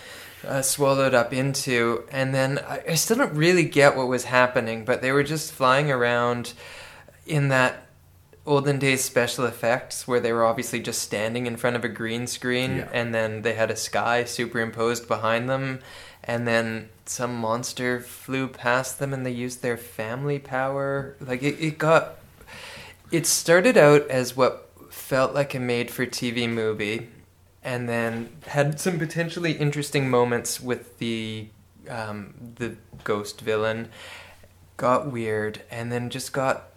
D: uh, swallowed up into, and then I, I still don't really get what was happening, but they were just flying around in that olden days special effects where they were obviously just standing in front of a green screen
B: Yeah.
D: and then they had a sky superimposed behind them and then some monster flew past them and they used their family power like it, it got it started out as what felt like a made for TV movie and then had some potentially interesting moments with the um, the ghost villain got weird and then just got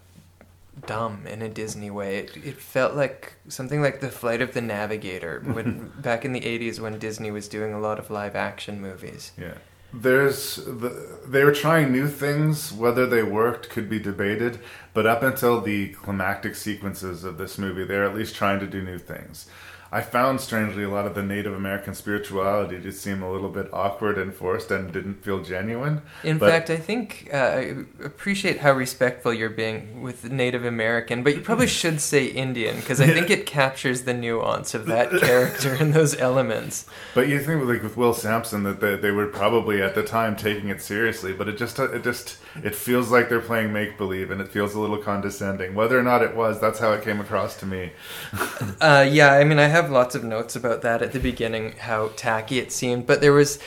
D: dumb in a Disney way. It, it felt like something like the Flight of the Navigator when back in the 80s when Disney was doing a lot of live action movies.
B: Yeah. There's the, they were trying new things. Whether they worked could be debated, but up until the climactic sequences of this movie, they're at least trying to do new things. I found strangely a lot of the Native American spirituality just seem a little bit awkward and forced and didn't feel genuine.
D: In
B: But-
D: fact, I think uh, I appreciate how respectful you're being with Native American, but you probably should say Indian because I think it captures the nuance of that character and those elements.
B: But you think like with Will Sampson that they, they were probably at the time taking it seriously, but it just it just it feels like they're playing make believe and it feels a little condescending. Whether or not it was, that's how it came across to me.
D: Uh, yeah, I mean, I have lots of notes about that at the beginning, how tacky it seemed, but there was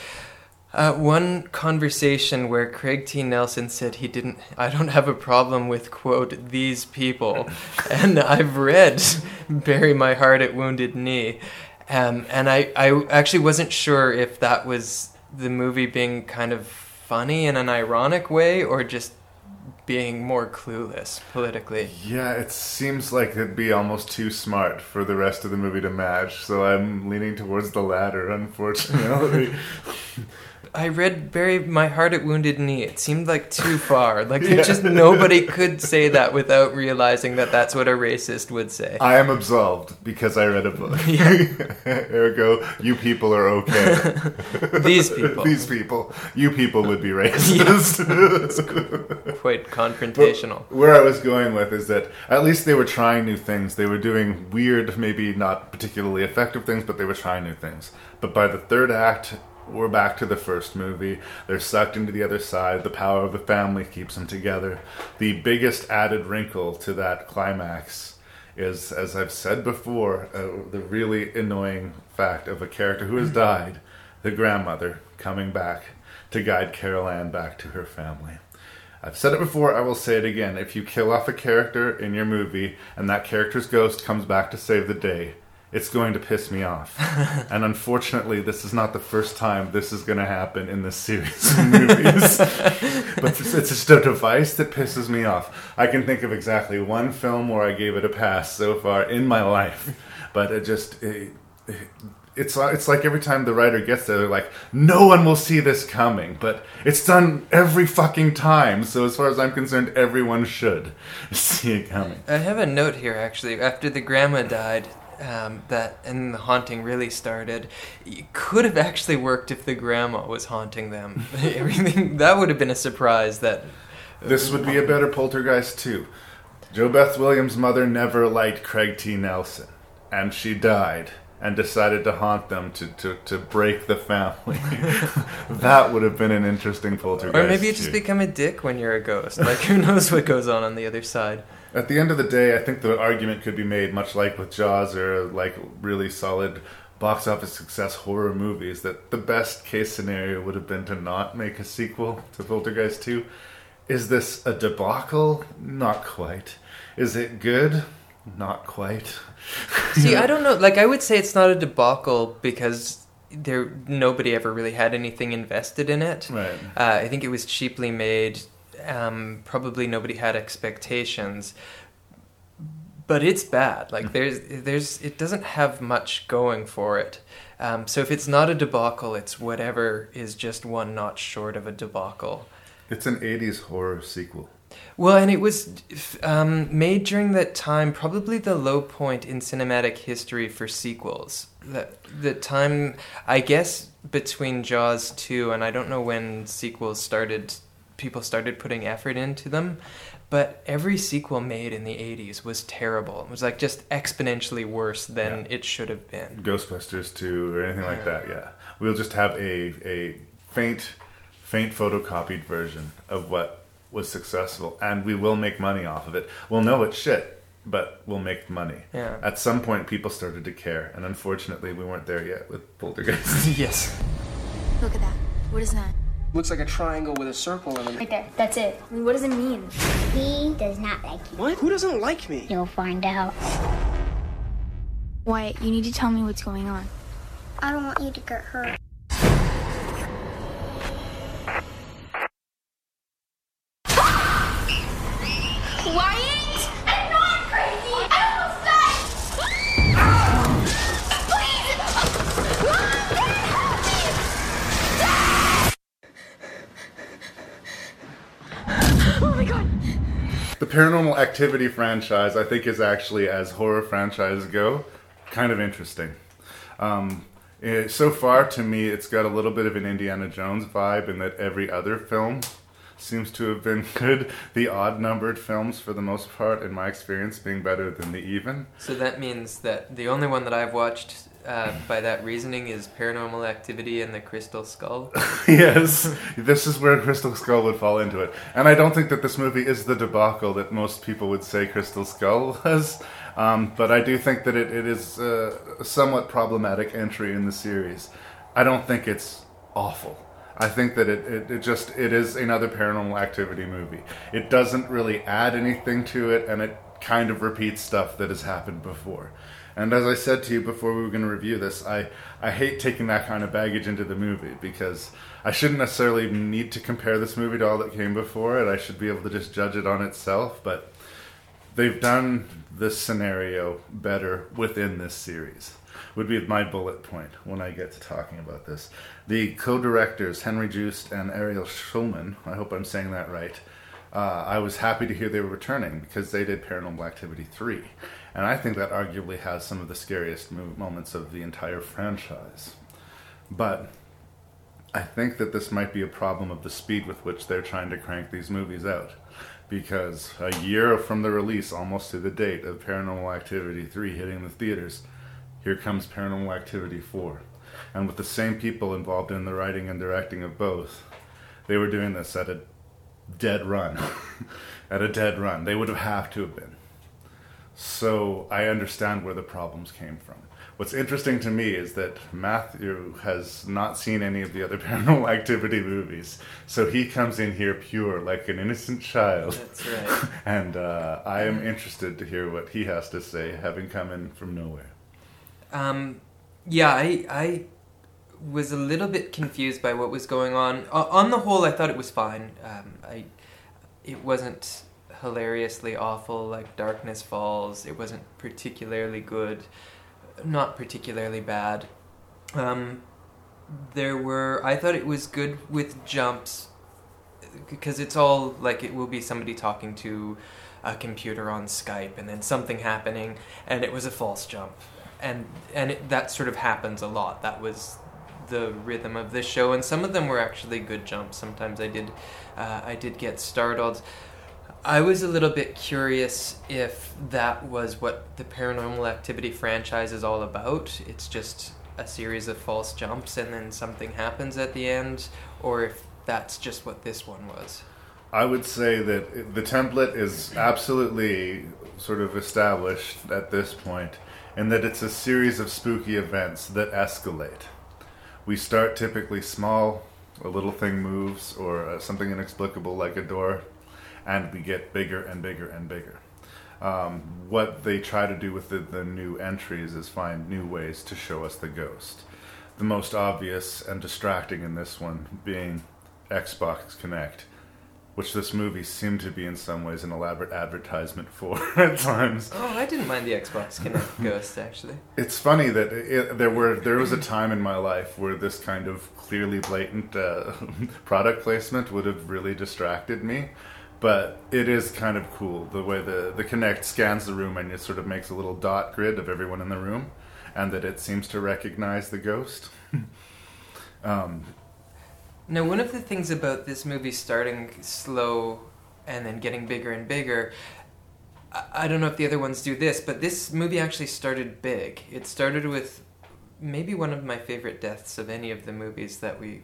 D: uh, one conversation where Craig T. Nelson said he didn't, I don't have a problem with, quote, these people. and I've read Bury My Heart at Wounded Knee. Um, and I, I actually wasn't sure if that was the movie being kind of funny in an ironic way or just being more clueless politically.
B: Yeah, it seems like it'd be almost too smart for the rest of the movie to match. So I'm leaning towards the latter, unfortunately.
D: I read "Bury My Heart at Wounded Knee." It seemed like too far. Like it just nobody could say that without realizing that that's what a racist would say.
B: I am absolved because I read a book. Ergo, you people are okay.
D: These people,
B: These people, you people would be racist.
D: it's quite confrontational.
B: Where I was going with is that at least they were trying new things. They were doing weird, maybe not particularly effective things, but they were trying new things. But by the third act, we're back to the first movie. They're sucked into the other side. The power of the family keeps them together. The biggest added wrinkle to that climax is, as I've said before, uh, the really annoying fact of a character who has died, the grandmother, coming back to guide Carol Ann back to her family. I've said it before, I will say it again. If you kill off a character in your movie and that character's ghost comes back to save the day, it's going to piss me off. and unfortunately, this is not the first time this is going to happen in this series of movies. but it's, it's just a device that pisses me off. I can think of exactly one film where I gave it a pass so far in my life, but it just. It, it, it's it's like every time the writer gets there, they're like, no one will see this coming, but it's done every fucking time. So as far as I'm concerned, everyone should see it coming.
D: I have a note here actually. After the grandma died, um, that and the haunting really started. It could have actually worked if the grandma was haunting them. Everything that would have been a surprise. That
B: This would be a better poltergeist too. JoBeth Williams' mother never liked Craig T. Nelson, and she died and decided to haunt them to, to, to break the family. that would have been an interesting poltergeist.
D: or maybe you just become a dick when you're a ghost. Like who knows what goes on on the other side.
B: At the end of the day, I think the argument could be made, much like with Jaws or like really solid box office success horror movies, that the best case scenario would have been to not make a sequel to Poltergeist 2. Is this a debacle? Not quite. Is it good? Not quite.
D: See, I don't know. Like, I would say it's not a debacle because there nobody ever really had anything invested in it.
B: Right.
D: Uh, I think it was cheaply made. Um, probably nobody had expectations, but it's bad. Like, there's, there's, it doesn't have much going for it. Um, so if it's not a debacle, it's whatever is just one notch short of a debacle.
B: It's an 80s horror sequel.
D: Well, and it was um, made during that time, probably the low point in cinematic history for sequels. The, the time, I guess, between Jaws 2, and I don't know when sequels started, people started putting effort into them, but every sequel made in the 80s was terrible. It was like just exponentially worse than
B: Yeah.
D: it should have been.
B: Ghostbusters 2 or anything like that, yeah. We'll just have a, a faint, faint photocopied version of what was successful, and we will make money off of it. We'll know it's shit, but we'll make money.
D: Yeah.
B: At some point, people started to care, and unfortunately, we weren't there yet with Poltergeist.
D: yes.
H: Look at that. What is that?
F: Looks like a triangle with a circle in it.
H: Right there. That's it. I mean, what does it mean?
A: He does not like you.
F: What? Who doesn't like me?
A: You'll find out.
H: Wyatt, you need to tell me what's going on.
A: I don't want you to get hurt.
B: Paranormal Activity franchise, I think, is actually, as horror franchises go, kind of interesting. Um, eh, so far, to me, it's got a little bit of an Indiana Jones vibe in that every other film seems to have been good. The odd numbered films, for the most part, in my experience, being better than the even.
D: So that means that the only one that I've watched uh, by that reasoning is Paranormal Activity and the Crystal Skull.
B: yes, this is where Crystal Skull would fall into it. And I don't think that this movie is the debacle that most people would say Crystal Skull was. Um, but I do think that it, it is a somewhat problematic entry in the series. I don't think it's awful. I think that it, it, it just it is another paranormal activity movie. It doesn't really add anything to it and it kind of repeats stuff that has happened before. And as I said to you before we were going to review this, I, I hate taking that kind of baggage into the movie because I shouldn't necessarily need to compare this movie to all that came before it. I should be able to just judge it on itself. But they've done this scenario better within this series would be my bullet point when I get to talking about this. The co-directors Henry Joost and Ariel Schulman, I hope I'm saying that right. Uh, I was happy to hear they were returning because they did Paranormal Activity 3. And I think that arguably has some of the scariest mo- moments of the entire franchise. But I think that this might be a problem of the speed with which they're trying to crank these movies out. Because a year from the release, almost to the date of Paranormal Activity 3 hitting the theaters, here comes Paranormal Activity 4. And with the same people involved in the writing and directing of both, they were doing this at a dead run. at a dead run. They would have have to have been. So I understand where the problems came from. What's interesting to me is that Matthew has not seen any of the other paranormal activity movies. So he comes in here pure, like an innocent child.
D: That's right.
B: and uh, I am interested to hear what he has to say, having come in from nowhere.
D: Um, yeah, I I was a little bit confused by what was going on. O- on the whole, I thought it was fine. Um, I it wasn't hilariously awful like Darkness Falls. It wasn't particularly good, not particularly bad. Um, there were I thought it was good with jumps because it's all like it will be somebody talking to a computer on Skype and then something happening and it was a false jump and and it, that sort of happens a lot. That was the rhythm of this show, and some of them were actually good jumps. Sometimes I did, uh, I did get startled. I was a little bit curious if that was what the Paranormal Activity franchise is all about. It's just a series of false jumps and then something happens at the end, or if that's just what this one was.
B: I would say that the template is absolutely sort of established at this point, and that it's a series of spooky events that escalate. We start typically small, a little thing moves, or uh, something inexplicable like a door, and we get bigger and bigger and bigger. Um, what they try to do with the, the new entries is find new ways to show us the ghost. The most obvious and distracting in this one being Xbox Kinect, which this movie seemed to be in some ways an elaborate advertisement for at times.
D: Oh, I didn't mind the Xbox Kinect Ghost actually.
B: It's funny that it, there were there was a time in my life where this kind of clearly blatant uh, product placement would have really distracted me. But it is kind of cool the way the the Kinect scans the room and it sort of makes a little dot grid of everyone in the room, and that it seems to recognize the ghost. um,
D: Now, one of the things about this movie starting slow and then getting bigger and bigger, I, don't know if the other ones do this, but this movie actually started big. It started with maybe one of my favorite deaths of any of the movies that we've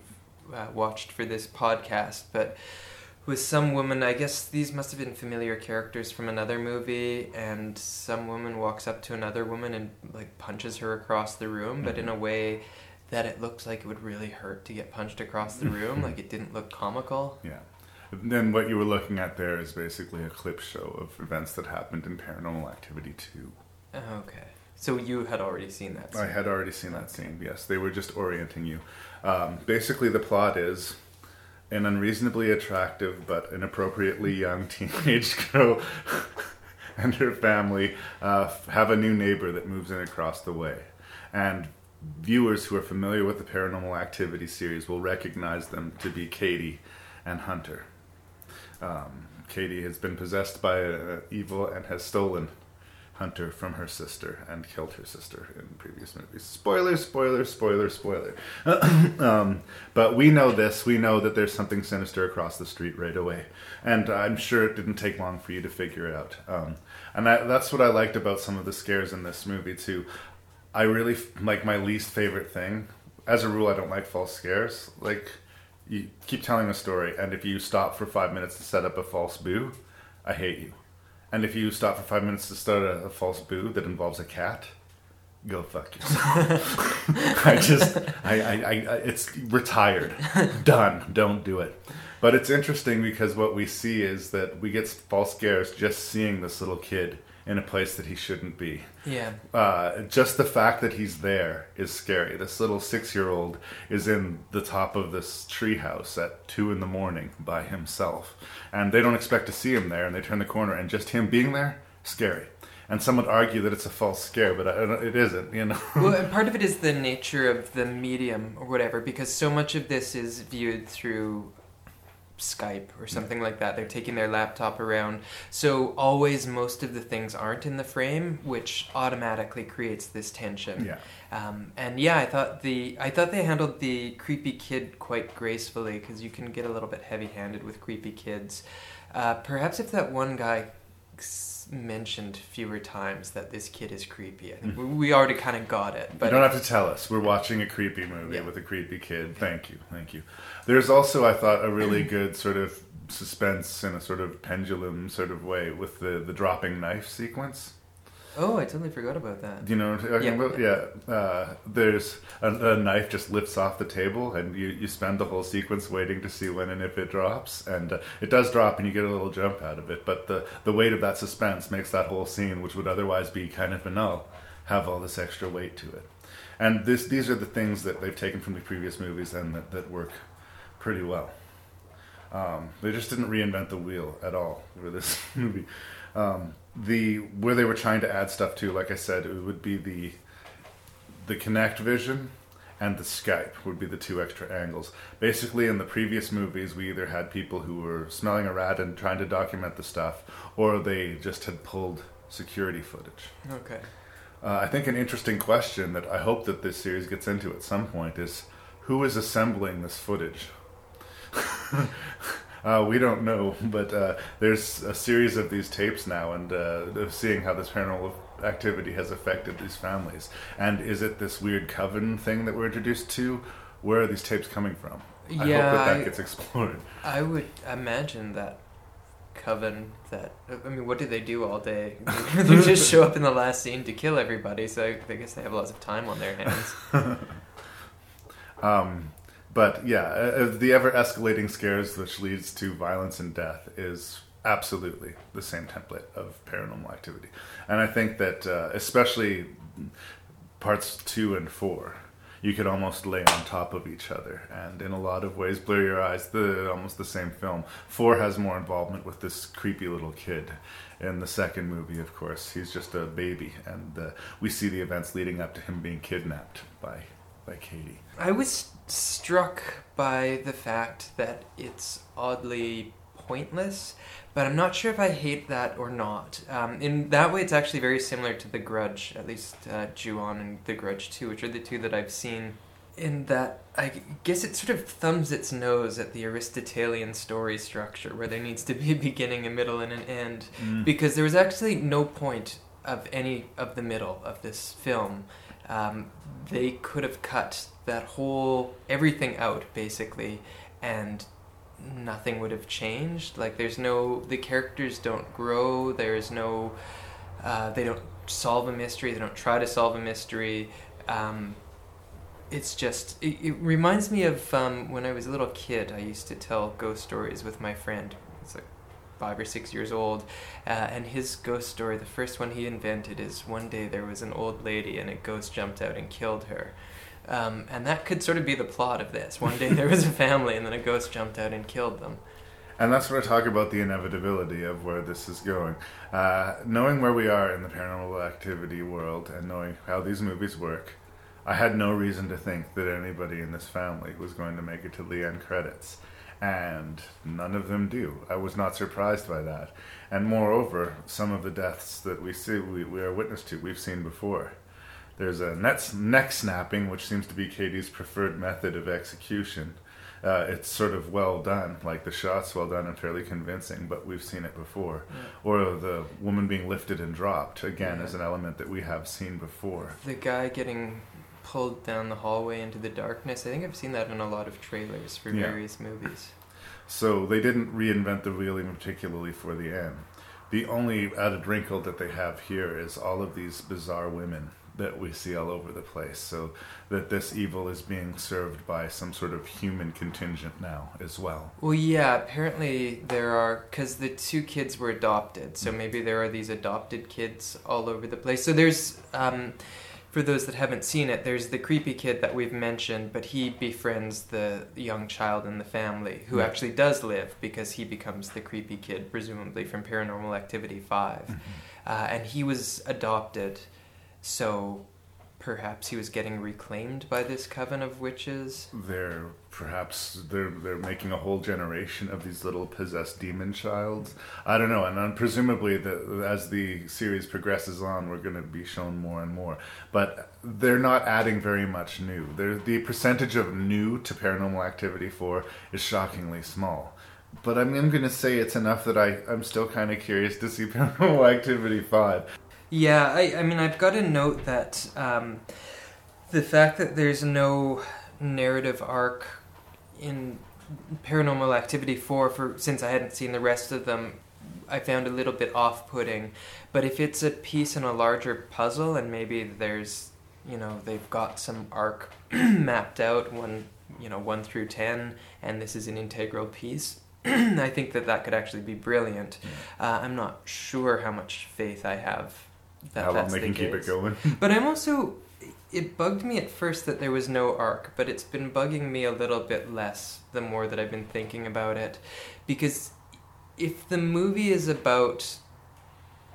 D: uh, watched for this podcast, but with some woman, I guess these must have been familiar characters from another movie, and some woman walks up to another woman and like punches her across the room, but in a way that it looks like it would really hurt to get punched across the room. like it didn't look comical.
B: Yeah. Then what you were looking at there is basically a clip show of events that happened in Paranormal Activity 2.
D: Okay. So you had already seen that.
B: I
D: scene.
B: had already seen that scene, yes. They were just orienting you. Um, basically, the plot is an unreasonably attractive but inappropriately young teenage girl and her family uh, have a new neighbor that moves in across the way. And viewers who are familiar with the Paranormal Activity series will recognize them to be Katie and Hunter. Um, Katie has been possessed by uh, evil and has stolen Hunter from her sister and killed her sister in previous movies. Spoiler, spoiler, spoiler, spoiler. um, but we know this. We know that there's something sinister across the street right away. And I'm sure it didn't take long for you to figure it out. Um, and that's what I liked about some of the scares in this movie, too. I really, like, my least favorite thing. As a rule, I don't like false scares. Like, you keep telling a story, and if you stop for five minutes to set up a false boo, I hate you. And if you stop for five minutes to start a, a false boo that involves a cat, go fuck yourself. I just, I, I, I, I- it's retired, done. Don't do it. But it's interesting because what we see is that we get false scares just seeing this little kid in a place that he shouldn't be.
D: Yeah.
B: Uh, just the fact that he's there is scary. This little six-year-old is in the top of this treehouse at two in the morning by himself, and they don't expect to see him there. And they turn the corner, and just him being there, scary. And some would argue that it's a false scare, but it isn't. You know.
D: well, and part of it is the nature of the medium or whatever, because so much of this is viewed through Skype or something like that. They're taking their laptop around. So always most of the things aren't in the frame, which automatically creates this tension.
B: Yeah.
D: Um, and yeah, I thought the I thought they handled the creepy kid quite gracefully because you can get a little bit heavy-handed with creepy kids. Uh, perhaps if that one guy mentioned fewer times that this kid is creepy, I think mm. we, we already kind of got it. But you
B: don't have to tell us. We're watching a creepy movie
D: Yeah.
B: with a creepy kid. Thank you, thank you. There's also, I thought, a really good sort of suspense in a sort of pendulum sort of way with the the dropping knife sequence.
D: Oh, I totally forgot about that.
B: Do you know what I'm talking
D: Yeah.
B: about? Yeah. Uh, there's a, a knife just lifts off the table, and you, you spend the whole sequence waiting to see when and if it drops. And uh, it does drop, and you get a little jump out of it. But the, the weight of that suspense makes that whole scene, which would otherwise be kind of banal, have all this extra weight to it. And this these are the things that they've taken from the previous movies and that, that work pretty well. Um, they just didn't reinvent the wheel at all for this movie. Um, the where they were trying to add stuff to, like I said, it would be the the Kinect Vision and the Skype would be the two extra angles. Basically, in the previous movies, we either had people who were smelling a rat and trying to document the stuff, or they just had pulled security footage.
D: Okay.
B: Uh, I think an interesting question that I hope that this series gets into at some point is who is assembling this footage? uh, we don't know, but uh, there's a series of these tapes now, and uh, seeing how this paranormal activity has affected these families. And is it this weird coven thing that we're introduced to? Where are these tapes coming from? I hope
D: Yeah,
B: that that
D: I-
B: gets explored.
D: I would imagine that coven that I mean, what do they do all day? they just show up in the last scene to kill everybody. So I, I guess they have lots of time on their hands.
B: Um, but yeah, uh, the ever escalating scares which leads to violence and death is absolutely the same template of paranormal activity. And I think that uh, especially parts two and four, you could almost lay on top of each other, and in a lot of ways, blur your eyes. The almost the same film. Four has more involvement with this creepy little kid. In the second movie, of course, he's just a baby, and uh, we see the events leading up to him being kidnapped by by Katie.
D: I was struck by the fact that it's oddly pointless, but I'm not sure if I hate that or not. Um, in that way, it's actually very similar to The Grudge, at least uh, Ju-on and The Grudge 2, which are the two that I've seen. In that, I guess it sort of thumbs its nose at the Aristotelian story structure, where there needs to be a beginning, a middle, and an end,
B: Mm.
D: because there was actually no point of any of the middle of this film. Um, they could have cut that whole everything out basically, and nothing would have changed. Like there's no the characters don't grow. There's no uh, they don't solve a mystery. They don't try to solve a mystery. Um, it's just it, it reminds me of um, when I was a little kid. I used to tell ghost stories with my friend. Five or six years old, uh, and his ghost story, the first one he invented, is one day there was an old lady and a ghost jumped out and killed her. Um, and that could sort of be the plot of this. One day there was a family, and then a ghost jumped out and killed them.
B: And that's where I talk about the inevitability of where this is going. Uh, knowing where we are in the paranormal activity world and knowing how these movies work, I had no reason to think that anybody in this family was going to make it to the end credits. And none of them do. I was not surprised by that. And moreover, some of the deaths that we see, we, we are witness to, we've seen before. There's a net, neck snapping, which seems to be Katie's preferred method of execution. Uh, it's sort of well done, like the shots well done and fairly convincing, but we've seen it before. Or the woman being lifted and dropped, again,
D: Yeah.
B: is an element that we have seen before.
D: The guy getting pulled down the hallway into the darkness. I think I've seen that in a lot of trailers for
B: Yeah.
D: various movies.
B: So they didn't reinvent the wheel even particularly for the end. The only added wrinkle that they have here is all of these bizarre women that we see all over the place. So that this evil is being served by some sort of human contingent now as well.
D: Well, yeah, apparently there are, because the two kids were adopted, so maybe there are these adopted kids all over the place. So there's, um, for those that haven't seen it, there's the creepy kid that we've mentioned, but he befriends the young child in the family who
B: Yeah.
D: actually does live because he becomes the creepy kid, presumably from Paranormal Activity 5. Uh, and he was adopted, so perhaps he was getting reclaimed by this coven of witches.
B: They're perhaps they're they're making a whole generation of these little possessed demon childs. I don't know, and presumably the, as the series progresses on, we're going to be shown more and more. But they're not adding very much new. They're, the percentage of new to Paranormal Activity four is shockingly small. But I'm, I'm going to say it's enough that I I'm still kind of curious to see Paranormal Activity five.
D: Yeah, I, I mean, I've got to note that um, the fact that there's no narrative arc in Paranormal Activity 4, for since I hadn't seen the rest of them, I found a little bit off putting. But if it's a piece in a larger puzzle, and maybe there's, you know, they've got some arc mapped out, one, you know, 1 through 10, and this is an integral piece. I think that that could actually be brilliant. Uh, I'm not sure how much faith I have that
B: How long
D: that's
B: they
D: the
B: can keep it going.
D: But I'm also. It bugged me at first that there was no arc, but it's been bugging me a little bit less the more that I've been thinking about it. Because if the movie is about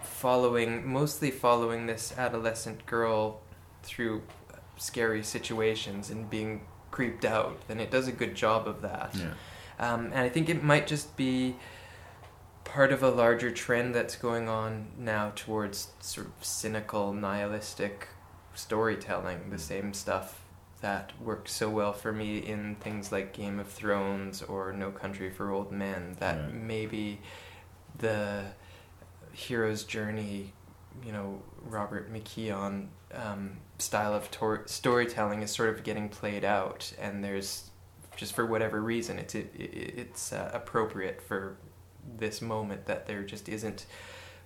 D: following, mostly following this adolescent girl through scary situations and being creeped out, then it does a good job of that.
B: Yeah.
D: Um, and I think it might just be part of a larger trend that's going on now towards sort of cynical, nihilistic storytelling. The same stuff that worked so well for me in things like Game of Thrones or No Country for Old Men. That
B: Right.
D: maybe the hero's journey, you know, Robert McKeon um, style of tor- storytelling is sort of getting played out, and there's just for whatever reason, it's it, it, it's uh, appropriate for this moment that there just isn't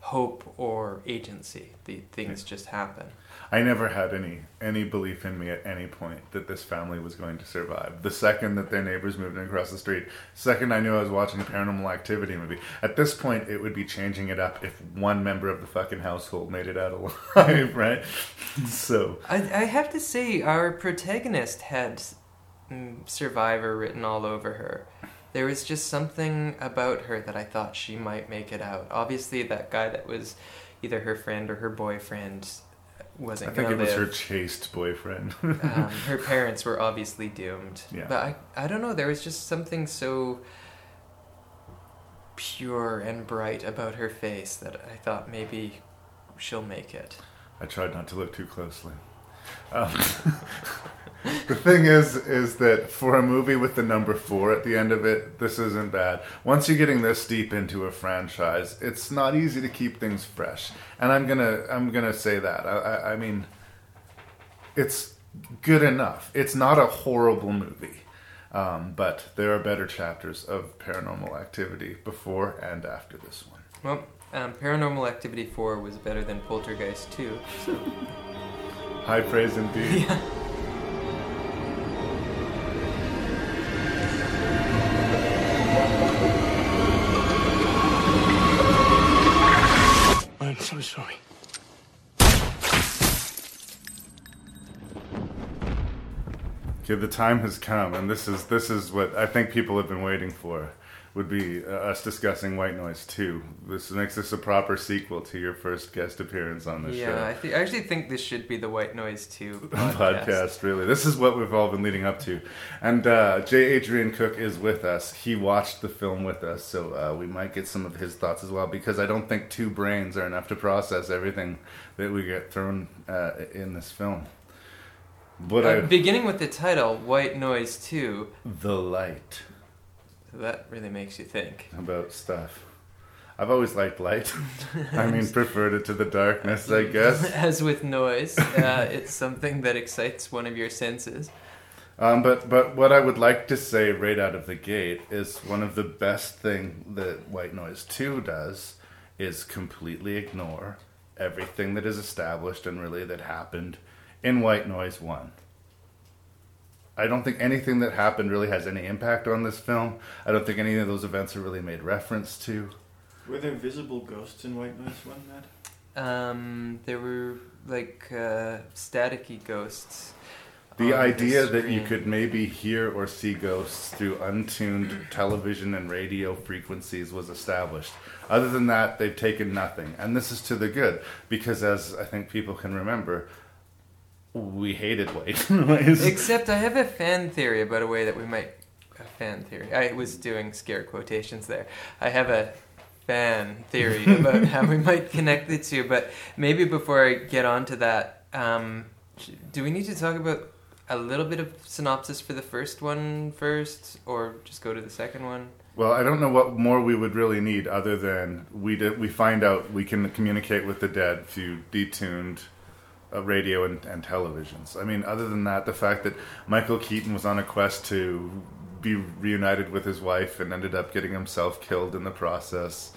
D: hope or agency. The things just happen.
B: I never had any any belief in me at any point that this family was going to survive. The second that their neighbors moved in across the street, second I knew I was watching a paranormal activity movie. At this point, it would be changing it up if one member of the fucking household made it out alive, right? So
D: I, I have to say, our protagonist had mm, Survivor written all over her. There was just something about her that I thought she might make it out. Obviously, that guy that was either her friend or her boyfriend wasn't
B: I think it was her chaste boyfriend.
D: um, her parents were obviously doomed.
B: Yeah.
D: But I, I don't know, there was just something so pure and bright about her face that I thought maybe she'll make it.
B: I tried not to look too closely. Um, the thing is, is that for a movie with the number four at the end of it, this isn't bad. Once you're getting this deep into a franchise, it's not easy to keep things fresh. And I'm gonna, I'm gonna say that. I, I, I mean, it's good enough. It's not a horrible movie, um, but there are better chapters of Paranormal Activity before and after this one.
D: Well, um, Paranormal Activity 4 was better than Poltergeist 2, so.
B: High praise indeed.
F: I'm so sorry.
B: Okay, the time has come, and this is this is what I think people have been waiting for. Would be uh, us discussing White Noise 2. This makes this a proper sequel to your first guest appearance on the
D: Yeah, I,
B: show.
D: th- I actually think this should be the White Noise 2 podcast.
B: podcast. really. This is what we've all been leading up to. And uh, J. Adrian Cook is with us. He watched the film with us, so uh, we might get some of his thoughts as well, because I don't think two brains are enough to process everything that we get thrown uh, in this film. But
D: Uh,
B: I,
D: beginning with the title, White Noise 2,
B: the light.
D: That really makes you think.
B: about stuff. I've always liked light. I mean, preferred it to the darkness, I guess.
D: As with noise, uh, it's something that excites one of your senses.
B: Um, but but what I would like to say right out of the gate is one of the best thing that White Noise Two does is completely ignore everything that is established and really that happened in White Noise One. I don't think anything that happened really has any impact on this film. I don't think any of those events are really made reference to.
C: Were there visible ghosts in White Noise one, Matt?
D: Um, there were like uh, staticky ghosts.
B: The
D: on
B: idea that you could maybe hear or see ghosts through untuned television and radio frequencies was established. Other than that, they've taken nothing. And this is to the good, because as I think people can remember, we hated white.
D: Except I have a fan theory about a way that we might. A fan theory. I was doing scare quotations there. I have a fan theory about how we might connect the two, but maybe before I get on to that, um, do we need to talk about a little bit of synopsis for the first one first, or just go to the second one?
B: Well, I don't know what more we would really need other than we did, we find out we can communicate with the dead through detuned uh, radio and, and televisions. I mean, other than that, the fact that Michael Keaton was on a quest to be reunited with his wife and ended up getting himself killed in the process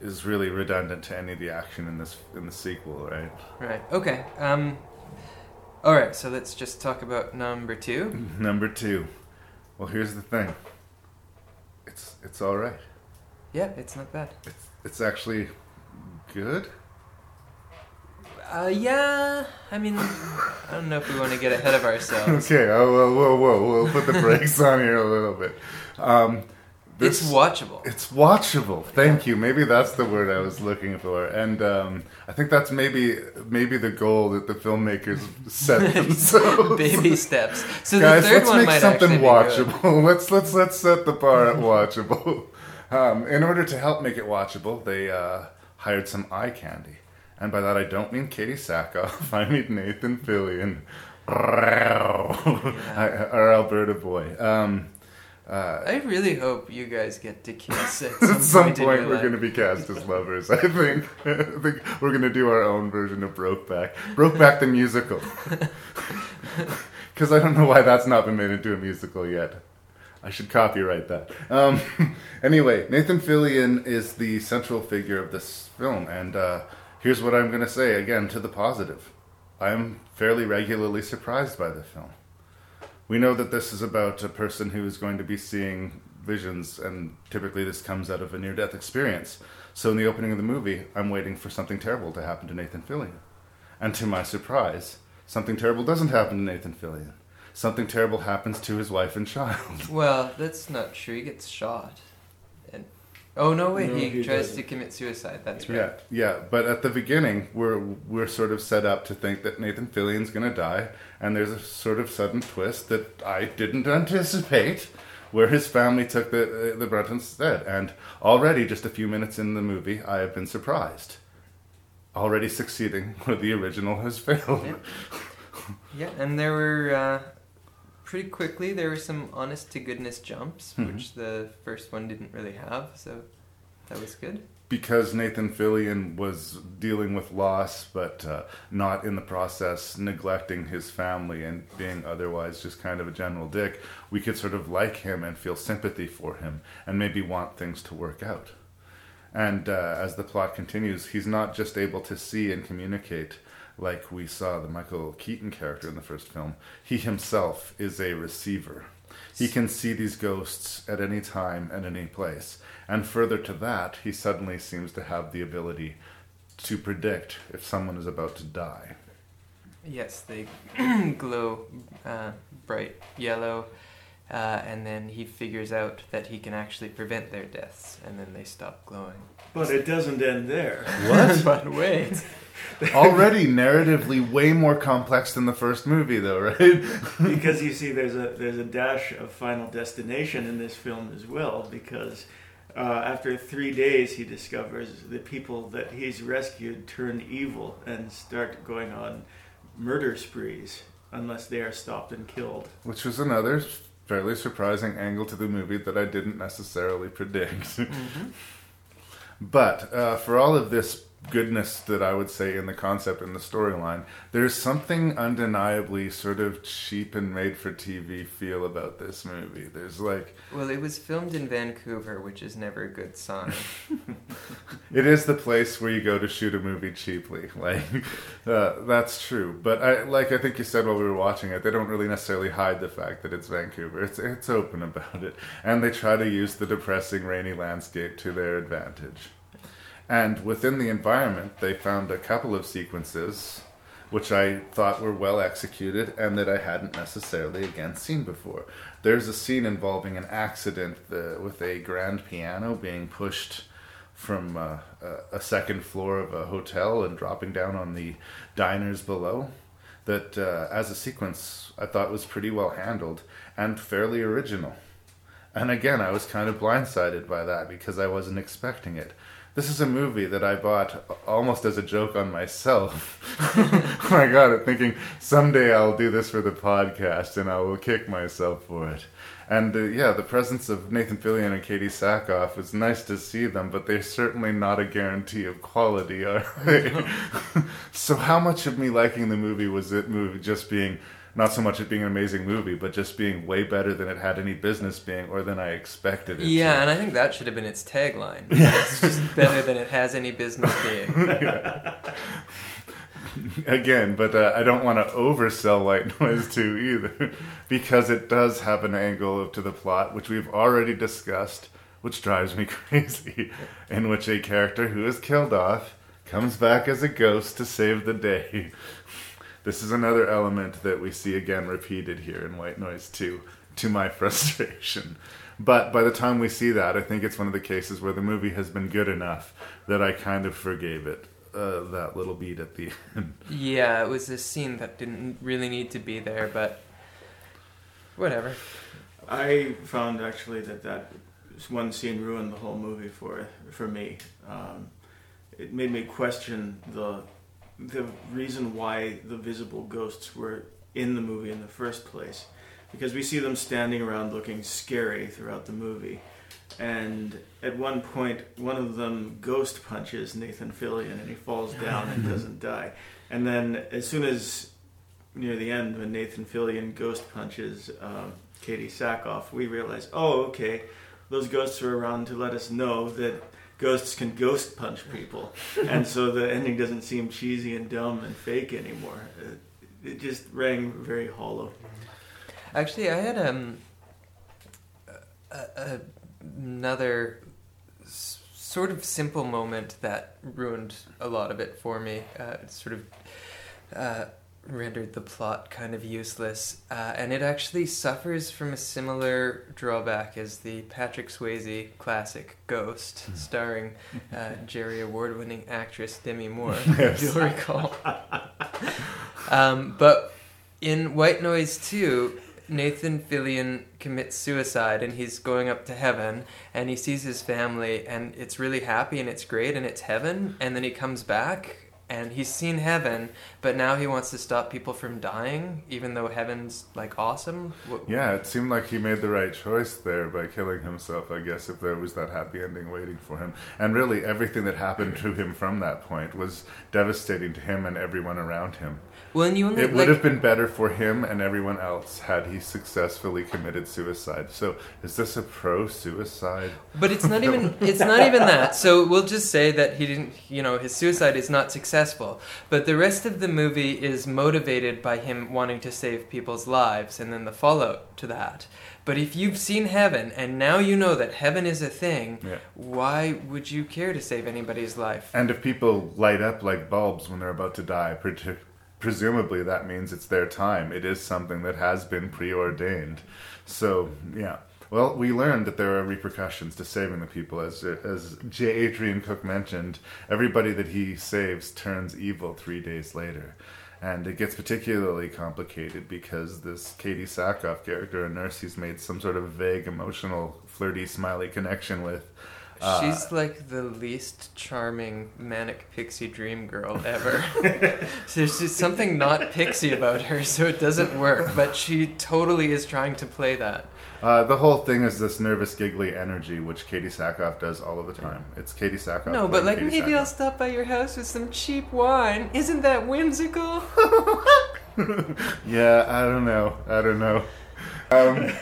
B: is really redundant to any of the action in this in the sequel, right?
D: Right. Okay. Um. All right. So let's just talk about number two.
B: Number two. Well, here's the thing. It's it's all right.
D: Yeah, it's not bad.
B: It's it's actually good.
D: Uh, yeah. I mean, I don't know if we want to get ahead of ourselves.
B: Okay, oh, whoa, whoa, whoa, we'll put the brakes on here a little bit. Um,
D: It's watchable.
B: It's watchable. Thank you. Maybe that's the word I was looking for, and um, I think that's maybe maybe the goal that the filmmakers set themselves.
D: Baby steps. So
B: Guys,
D: the third
B: let's
D: one
B: make
D: might
B: something
D: actually be good.
B: watchable. let's let's let's set the bar at watchable. Um, in order to help make it watchable, they uh, hired some eye candy. And by that I don't mean Katee Sackhoff, I mean Nathan Fillion. Our Alberta boy. Um, uh,
D: I really hope you guys get to kiss at
B: at
D: some,
B: some
D: point,
B: point, we're going to be cast as lovers. I think. I think we're going to do our own version of Brokeback. Brokeback the musical. Because I don't know why that's not been made into a musical yet. I should copyright that. Um, anyway, Nathan Fillion is the central figure of this film, and uh, here's what I'm going to say again to the positive. I'm fairly regularly surprised by the film. We know that this is about a person who is going to be seeing visions, and typically this comes out of a near death experience. So, in the opening of the movie, I'm waiting for something terrible to happen to Nathan Fillion. And to my surprise, something terrible doesn't happen to Nathan Fillion. Something terrible happens to his wife and child.
D: Well, that's not true. He gets shot. Oh no, wait,
C: No,
D: he,
C: he
D: tries
C: doesn't.
D: to commit suicide. That's right.
B: Yeah, yeah. But at the beginning, we're we're sort of set up to think that Nathan Fillion's going to die, and there's a sort of sudden twist that I didn't anticipate, where his family took the the brunt instead. And already, just a few minutes in the movie, I have been surprised. Already succeeding where the original has failed.
D: Yeah. Yeah, and there were uh, pretty quickly there were some honest to goodness jumps,
B: Mhm.
D: which the first one didn't really have. So that was good.
B: because Nathan Fillion was dealing with loss, but uh, not in the process neglecting his family and being otherwise just kind of a general dick, we could sort of like him and feel sympathy for him and maybe want things to work out. And uh, as the plot continues, he's not just able to see and communicate like we saw the Michael Keaton character in the first film. He himself is a receiver. He can see these ghosts at any time and any place. And further to that, he suddenly seems to have the ability to predict if someone is about to die.
D: Yes, they glow uh, bright yellow, uh, and then he figures out that he can actually prevent their deaths, and then they stop glowing.
C: But it doesn't end there.
B: What?
D: but wait,
B: Already narratively way more complex than the first movie, though, right?
C: because you see, there's a there's a dash of Final Destination in this film as well. Because uh, after three days, he discovers the people that he's rescued turn evil and start going on murder sprees unless they are stopped and killed.
B: Which was another fairly surprising angle to the movie that I didn't necessarily predict. But uh, for all of this goodness that I would say in the concept and the storyline, there's something undeniably sort of cheap and made for TV feel about this movie. There's like,
D: well, it was filmed in Vancouver, which is never a good sign.
B: it is the place where you go to shoot a movie cheaply. Like, uh, that's true. But I, like I think you said while we were watching it, they don't really necessarily hide the fact that it's Vancouver. It's it's open about it, and they try to use the depressing rainy landscape to their advantage. And within the environment, they found a couple of sequences which I thought were well executed and that I hadn't necessarily again seen before. There's a scene involving an accident uh, with a grand piano being pushed from uh, a- second floor of a hotel and dropping down on the diners below. That, uh, as a sequence, I thought was pretty well handled and fairly original. And again, I was kind of blindsided by that because I wasn't expecting it. This is a movie that I bought almost as a joke on myself. I got it thinking someday I'll do this for the podcast and I will kick myself for it. And uh, yeah, the presence of Nathan Fillion and Katee Sackhoff is nice to see them, but they're certainly not a guarantee of quality, are they? so, how much of me liking the movie was it movie just being not so much it being an amazing movie, but just being way better than it had any business being or than I expected it.
D: yeah,
B: to.
D: and I think that should have been its tagline. It's just better than it has any business being.
B: again, but uh, I don't want to oversell White Noise 2 either, because it does have an angle to the plot which we've already discussed, which drives me crazy, in which a character who is killed off comes back as a ghost to save the day. This is another element that we see again repeated here in White Noise 2, to my frustration. But by the time we see that, I think it's one of the cases where the movie has been good enough that I kind of forgave it. Uh, that little beat at the end.
D: Yeah, it was a scene that didn't really need to be there, but whatever.
C: I found actually that that one scene ruined the whole movie for for me. Um, it made me question the the reason why the visible ghosts were in the movie in the first place, because we see them standing around looking scary throughout the movie. And at one point, one of them ghost punches Nathan Fillion, and he falls down and doesn't die. And then, as soon as near the end, when Nathan Fillion ghost punches um, Katee Sackhoff, we realize, oh, okay, those ghosts are around to let us know that ghosts can ghost punch people, and so the ending doesn't seem cheesy and dumb and fake anymore. It, it just rang very hollow.
D: Actually, I had um, a, a, another s- sort of simple moment that ruined a lot of it for me. Uh, sort of uh, rendered the plot kind of useless, uh, and it actually suffers from a similar drawback as the Patrick Swayze classic Ghost, starring uh, Jerry Award-winning actress Demi Moore.
B: Yes.
D: You'll recall. um, but in White Noise 2, Nathan Fillion commits suicide and he's going up to heaven and he sees his family and it's really happy and it's great and it's heaven and then he comes back and he's seen heaven but now he wants to stop people from dying even though heaven's like awesome.
B: Yeah, it seemed like he made the right choice there by killing himself, I guess, if there was that happy ending waiting for him. And really, everything that happened to him from that point was devastating to him and everyone around him.
D: Well, and you only
B: It
D: like,
B: would have been better for him and everyone else had he successfully committed suicide. So, is this a pro suicide?
D: But it's not even it's not even that. So we'll just say that he didn't you know, his suicide is not successful. But the rest of the movie is motivated by him wanting to save people's lives and then the fallout to that. But if you've seen heaven and now you know that heaven is a thing,
B: Yeah.
D: why would you care to save anybody's life?
B: And if people light up like bulbs when they're about to die, presumably that means it's their time. It is something that has been preordained. So, yeah. Well, we learned that there are repercussions to saving the people. As, as J. Adrian Cook mentioned, everybody that he saves turns evil three days later. And it gets particularly complicated because this Katee Sackhoff character, a nurse he's made some sort of vague, emotional, flirty, smiley connection with, uh,
D: She's like the least charming manic pixie dream girl ever. so there's just something not pixie about her, so it doesn't work. But she totally is trying to play that.
B: Uh, the whole thing is this nervous, giggly energy, which Katee Sackhoff does all of the time. It's Katee Sackhoff.
D: No, but like
B: Katie
D: maybe I'll stop by your house with some cheap wine. Isn't that whimsical?
B: Yeah, I don't know. I don't know. Um,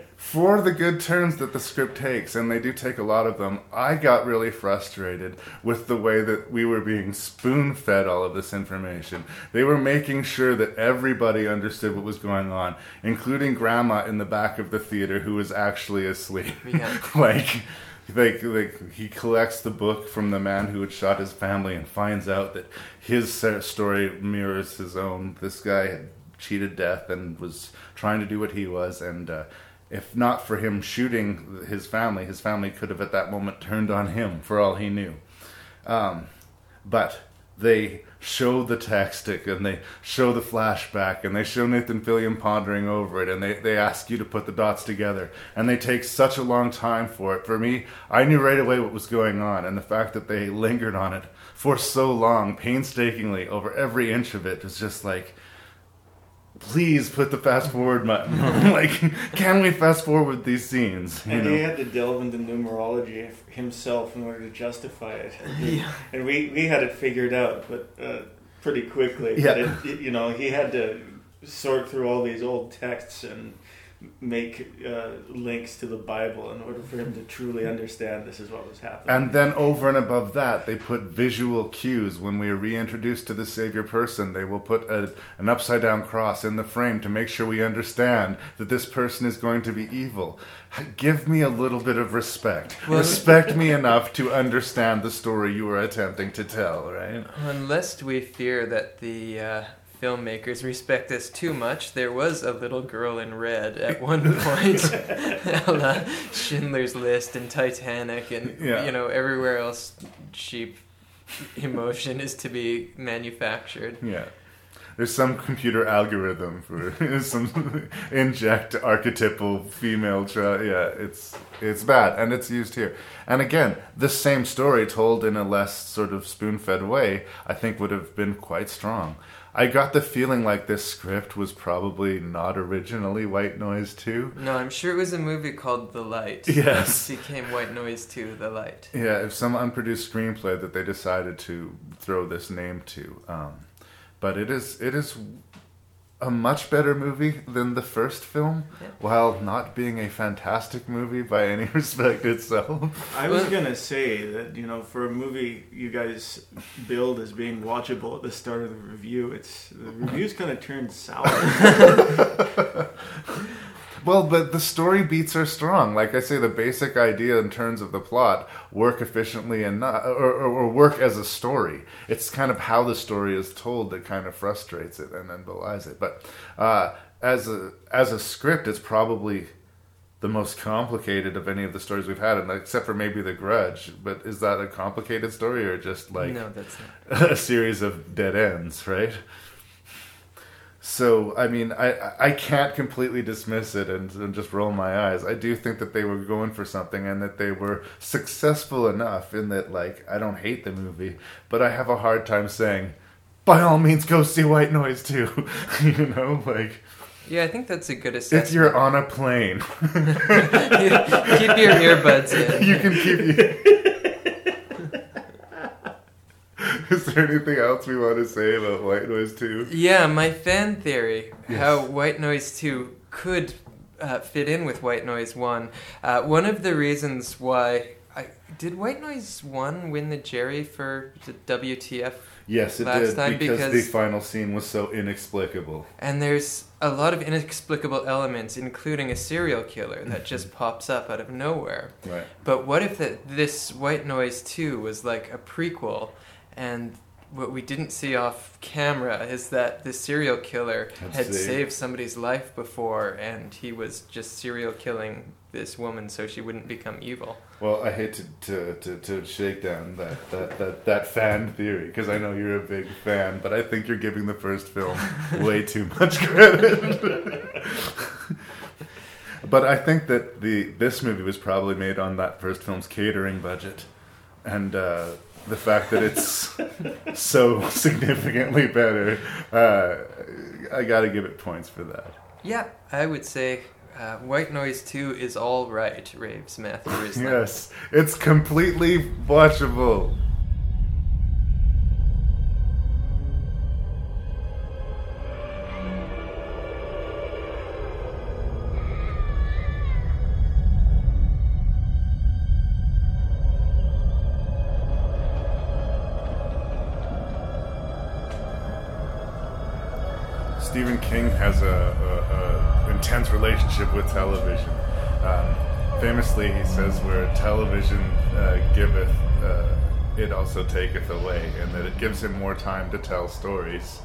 B: for the good turns that the script takes, and they do take a lot of them, I got really frustrated with the way that we were being spoon fed all of this information. They were making sure that everybody understood what was going on, including Grandma in the back of the theater who was actually asleep.
D: Yeah.
B: like, like, like he collects the book from the man who had shot his family and finds out that his story mirrors his own. This guy had cheated death and was trying to do what he was, and uh, if not for him shooting his family, his family could have at that moment turned on him for all he knew. Um, but they show the tactic and they show the flashback and they show Nathan Fillion pondering over it and they, they ask you to put the dots together and they take such a long time for it. For me, I knew right away what was going on and the fact that they lingered on it for so long, painstakingly, over every inch of it was just like, please put the fast forward button. like, can we fast forward these scenes? You
C: And
B: know?
C: he had to delve into numerology himself in order to justify it.
D: Yeah.
C: And we, we had it figured out, but uh, pretty quickly.
B: Yeah.
C: But it, it- you know, he had to sort through all these old texts and make uh, links to the Bible in order for him to truly understand this is what was happening.
B: And then over and above that, they put visual cues. When we are reintroduced to the Savior person, they will put a, an upside down cross in the frame to make sure we understand that this person is going to be evil. Give me a little bit of respect.
D: Well-
B: respect me enough to understand the story you are attempting to tell, right?
D: Unless we fear that the uh, filmmakers respect us too much, there was a little girl in red at one point. Schindler's List and Titanic and
B: Yeah.
D: you know everywhere else cheap emotion is to be manufactured.
B: Yeah. there's some computer algorithm for some inject archetypal female. Yeah, it's it's bad, and it's used here. And again, the same story told in a less sort of spoon-fed way, I think would have been quite strong. I got the feeling like this script was probably not originally White Noise 2.
D: No, I'm sure it was a movie called The Light.
B: Yes.
D: It became White Noise 2, The Light.
B: Yeah, if some unproduced screenplay that they decided to throw this name to. Um, but it is it is a much better movie than the first film,
D: Yeah.
B: while not being a fantastic movie by any respect itself.
C: I was gonna say that you know for a movie you guys build as being watchable at the start of the review, it's the review's kind of turned sour.
B: Well, but the story beats are strong. Like I say, the basic idea in terms of the plot work efficiently and not, or, or, or work as a story. It's kind of how the story is told that kind of frustrates it and then belies it. But uh, as a as a script, it's probably the most complicated of any of the stories we've had, and except for maybe The Grudge. But is that a complicated story or just like
D: no, that's not.
B: a series of dead ends, right? So I mean, I I can't completely dismiss it and, and just roll my eyes. I do think that they were going for something and that they were successful enough in that like I don't hate the movie, but I have a hard time saying, by all means, go see White Noise too. you know, like
D: Yeah, I think that's a good assessment.
B: if you're on a plane,
D: Keep your earbuds in.
B: you can keep. Is there anything else we want to say about White Noise 2?
D: Yeah, my fan theory,
B: Yes.
D: how White Noise 2 could uh, fit in with White Noise 1. Uh, one of the reasons why. I, did White Noise 1 win the Jerry for the WTF?
B: Yes, it
D: Last
B: did
D: time
B: because,
D: because-
B: the final scene was so inexplicable.
D: And there's a lot of inexplicable elements, including a serial killer that just pops up out of nowhere.
B: Right.
D: But what if the, this White Noise 2 was like a prequel, and what we didn't see off camera is that the serial killer
B: Had
D: had
B: saved-
D: saved somebody's life before, and he was just serial killing this woman so she wouldn't become evil.
B: Well, I hate to, to, to, to shake down that, that, that, that fan theory because I know you're a big fan, but I think you're giving the first film way too much credit. but I think that the this movie was probably made on that first film's catering budget, and uh, the fact that it's so significantly better, uh, I got to give it points for that.
D: Yeah, I would say uh, White Noise 2 is all right, raves Matthew.
B: Yes, it's completely watchable. Stephen King has a, a, a intense relationship with television. Um, famously, he says, "Where television uh, giveth, uh, it also taketh away," and that it gives him more time to tell stories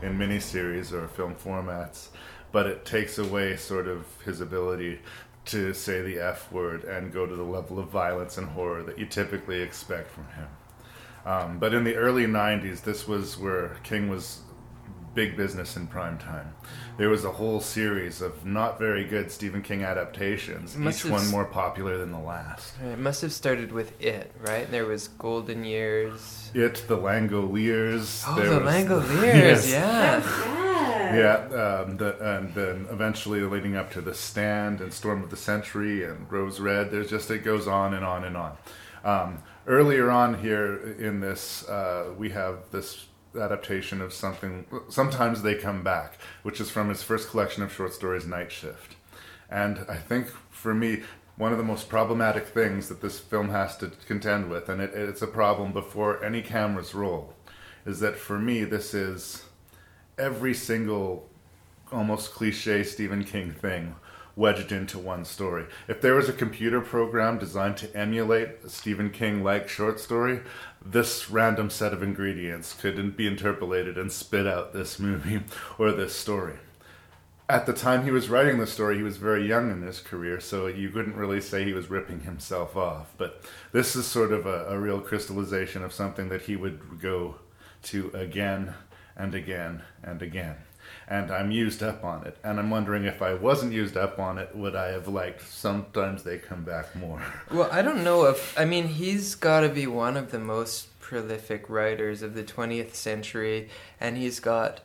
B: in miniseries or film formats, but it takes away sort of his ability to say the F word and go to the level of violence and horror that you typically expect from him. Um, but in the early 90s, this was where King was big business in prime time. There was a whole series of not very good Stephen King adaptations,
D: Must
B: each one more popular than the last.
D: It must have started with It, right? There was Golden Years.
B: It, The Langoliers.
D: Oh,
B: there
D: the
B: was-
D: Langoliers,
B: Yes.
D: yeah.
B: Yeah, um, the, and then eventually leading up to The Stand and Storm of the Century and Rose Red. There's just, it goes on and on and on. Um, earlier on here in this, uh, we have this adaptation of something, sometimes they come back, which is from his first collection of short stories, Night Shift. And I think for me, one of the most problematic things that this film has to contend with, and it, it's a problem before any cameras roll, is that for me, this is every single almost cliche Stephen King thing wedged into one story. If there was a computer program designed to emulate a Stephen King like short story, this random set of ingredients could be interpolated and spit out this movie or this story. At the time he was writing the story, he was very young in his career, so you couldn't really say he was ripping himself off. But this is sort of a, a real crystallization of something that he would go to again and again and again. And I'm used up on it. And I'm wondering if I wasn't used up on it, would I have liked sometimes they come back more?
D: Well, I don't know if I mean he's got to be one of the most prolific writers of the 20th century and he's got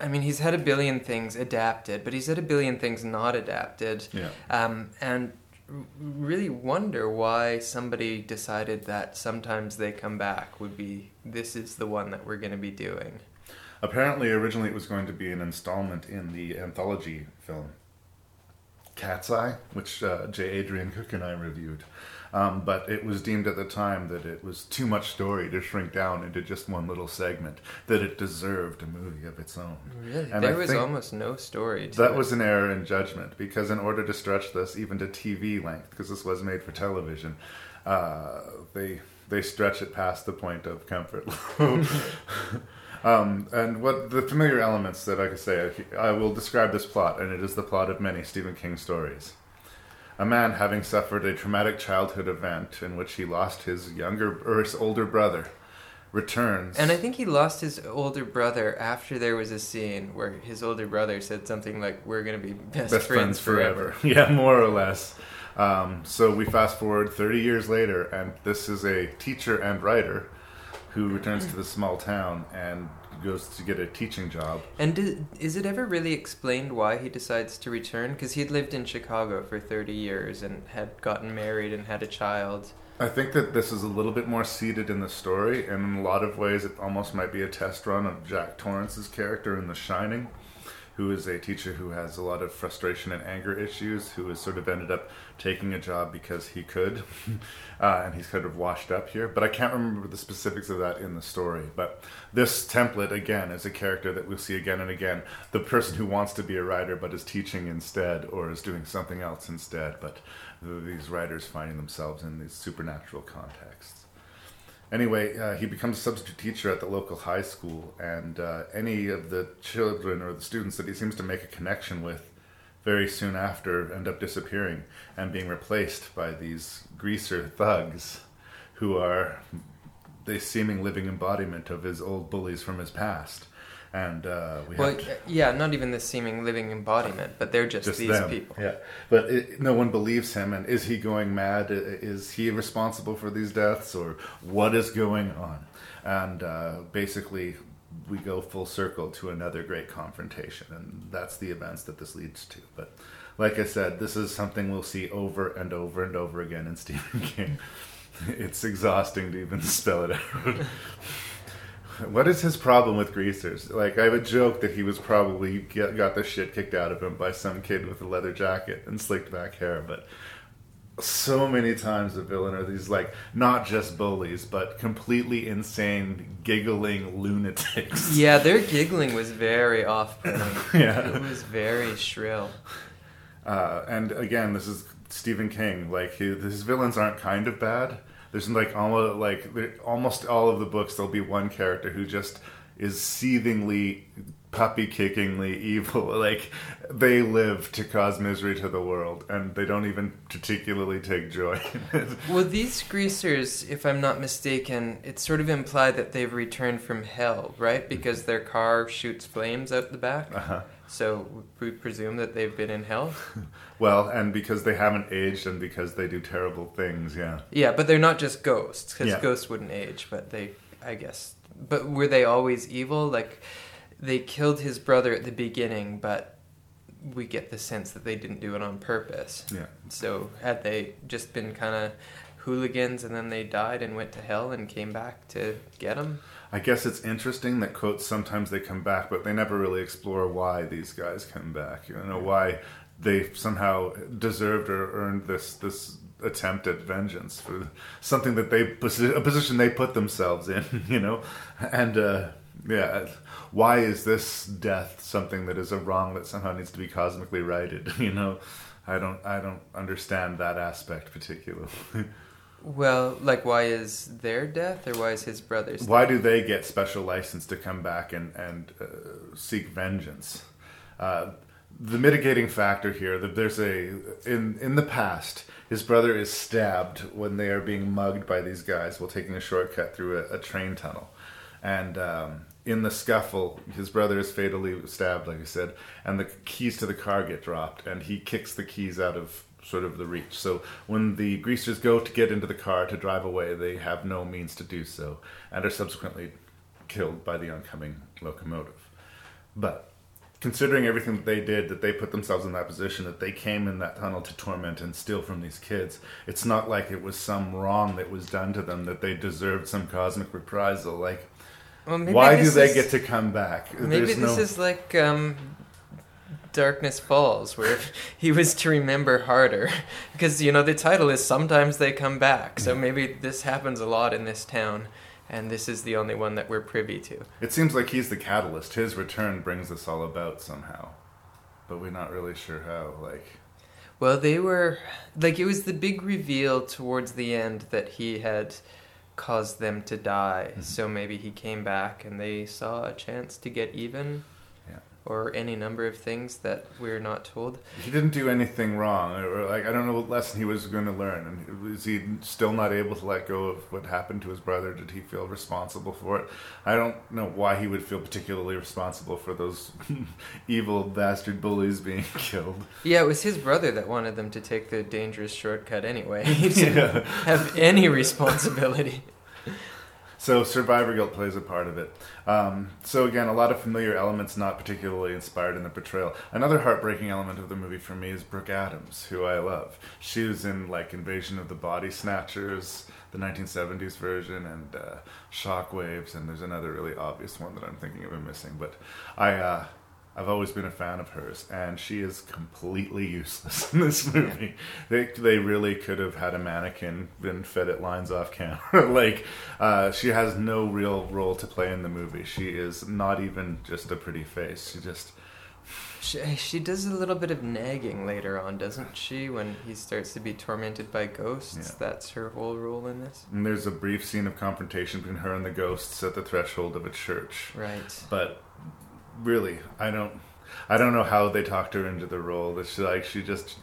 D: I mean he's had a billion things adapted, but he's had a billion things not adapted.
B: Yeah.
D: Um, and really wonder why somebody decided that sometimes they come back would be this is the one that we're going to be doing.
B: Apparently, originally it was going to be an installment in the anthology film Cat's Eye, which uh, J. Adrian Cook and I reviewed. Um, but it was deemed at the time that it was too much story to shrink down into just one little segment, that it deserved a movie of its own.
D: Really?
B: And
D: there
B: I
D: was almost no story to
B: That
D: it.
B: was an error in judgment because, in order to stretch this even to TV length, because this was made for television, uh, they they stretch it past the point of comfort. um, and what the familiar elements that I could say, I will describe this plot, and it is the plot of many Stephen King stories. A man having suffered a traumatic childhood event in which he lost his younger or his older brother returns.
D: And I think he lost his older brother after there was a scene where his older brother said something like, "We're gonna be best,
B: best
D: friends, forever."
B: yeah, more or less. Um, so we fast forward 30 years later, and this is a teacher and writer who returns to the small town and goes to get a teaching job.
D: And did, is it ever really explained why he decides to return? Because he'd lived in Chicago for 30 years and had gotten married and had a child.
B: I think that this is a little bit more seated in the story, and in a lot of ways, it almost might be a test run of Jack Torrance's character in The Shining, who is a teacher who has a lot of frustration and anger issues, who has sort of ended up taking a job because he could, uh, and he's kind of washed up here. But I can't remember the specifics of that in the story. But this template, again, is a character that we'll see again and again. The person who wants to be a writer but is teaching instead, or is doing something else instead. But these writers finding themselves in these supernatural contexts. Anyway, uh, he becomes a substitute teacher at the local high school, and uh, any of the children or the students that he seems to make a connection with very soon after end up disappearing and being replaced by these greaser thugs who are the seeming living embodiment of his old bullies from his past. And uh, we
D: Well,
B: have to-
D: yeah, not even the seeming living embodiment, but they're just,
B: just
D: these
B: them.
D: people.
B: Yeah, but it, no one believes him. And is he going mad? Is he responsible for these deaths, or what is going on? And uh, basically, we go full circle to another great confrontation, and that's the events that this leads to. But like I said, this is something we'll see over and over and over again in Stephen King. It's exhausting to even spell it out. What is his problem with greasers? Like, I have a joke that he was probably get, got the shit kicked out of him by some kid with a leather jacket and slicked back hair, but so many times the villain are these, like, not just bullies, but completely insane, giggling lunatics.
D: Yeah, their giggling was very off-putting.
B: Yeah.
D: It was very shrill.
B: Uh, and again, this is Stephen King. Like, he, his villains aren't kind of bad. There's like almost like almost all of the books. There'll be one character who just is seethingly, puppy kickingly evil. Like they live to cause misery to the world, and they don't even particularly take joy. in it.
D: Well, these greasers, if I'm not mistaken, it's sort of implied that they've returned from hell, right? Because their car shoots flames out the back.
B: Uh-huh.
D: So we presume that they've been in hell.
B: well, and because they haven't aged, and because they do terrible things. Yeah.
D: Yeah, but they're not just ghosts, because
B: Yeah.
D: ghosts wouldn't age. But they, I guess. But were they always evil? Like, they killed his brother at the beginning, but we get the sense that they didn't do it on purpose.
B: Yeah.
D: So had they just been kind of hooligans and then they died and went to hell and came back to get him?
B: I guess it's interesting that quotes sometimes they come back, but they never really explore why these guys come back. You know why they somehow deserved or earned this this attempt at vengeance for something that they a position they put themselves in. You know, and uh, yeah, why is this death something that is a wrong that somehow needs to be cosmically righted? You know, I don't I don't understand that aspect particularly.
D: Well, like, why is their death or why is his brother's
B: Why do they get special license to come back and and uh, seek vengeance? Uh, the mitigating factor here that there's a in in the past his brother is stabbed when they are being mugged by these guys while taking a shortcut through a, a train tunnel and um, in the scuffle, his brother is fatally stabbed, like I said, and the keys to the car get dropped, and he kicks the keys out of sort of the reach. So when the greasers go to get into the car to drive away, they have no means to do so, and are subsequently killed by the oncoming locomotive. But considering everything that they did, that they put themselves in that position, that they came in that tunnel to torment and steal from these kids, it's not like it was some wrong that was done to them that they deserved some cosmic reprisal. Like,
D: Well,
B: why do they
D: is-
B: get to come back?
D: Maybe
B: There's
D: this
B: no-
D: is like um, Darkness Falls, where he was to remember harder, because you know the title is "Sometimes They Come Back," so maybe this happens a lot in this town, and this is the only one that we're privy to.
B: It seems like he's the catalyst. His return brings this all about somehow, but we're not really sure how. Like,
D: Well, they were like it was the big reveal towards the end that he had caused them to die.
B: Mm-hmm.
D: So maybe he came back and they saw a chance to get even. Or any number of things that we're not told.
B: he didn't do anything wrong, or like I don't know what lesson he was going to learn. And is he still not able to let go of what happened to his brother? Did he feel responsible for it? I don't know why he would feel particularly responsible for those evil bastard bullies being killed.
D: Yeah, it was his brother that wanted them to take the dangerous shortcut anyway. He didn't
B: Yeah.
D: have any responsibility.
B: So survivor guilt plays a part of it. Um, so again, a lot of familiar elements not particularly inspired in the portrayal. Another heartbreaking element of the movie for me is Brooke Adams, who I love. She was in like Invasion of the Body Snatchers, the 1970s version, and uh, Shockwaves, and there's another really obvious one that I'm thinking of missing. But I, uh, I've always been a fan of hers, and she is completely useless in this movie. They they really could have had a mannequin been fed it lines off camera. like uh, she has no real role to play in the movie. She is not even just a pretty face. She just
D: She, she does a little bit of nagging later on, doesn't she? When he starts to be tormented by ghosts,
B: Yeah.
D: that's her whole role in this.
B: and there's a brief scene of confrontation between her and the ghosts at the threshold of a church.
D: Right.
B: But really, I don't I don't know how they talked her into the role. That she like she just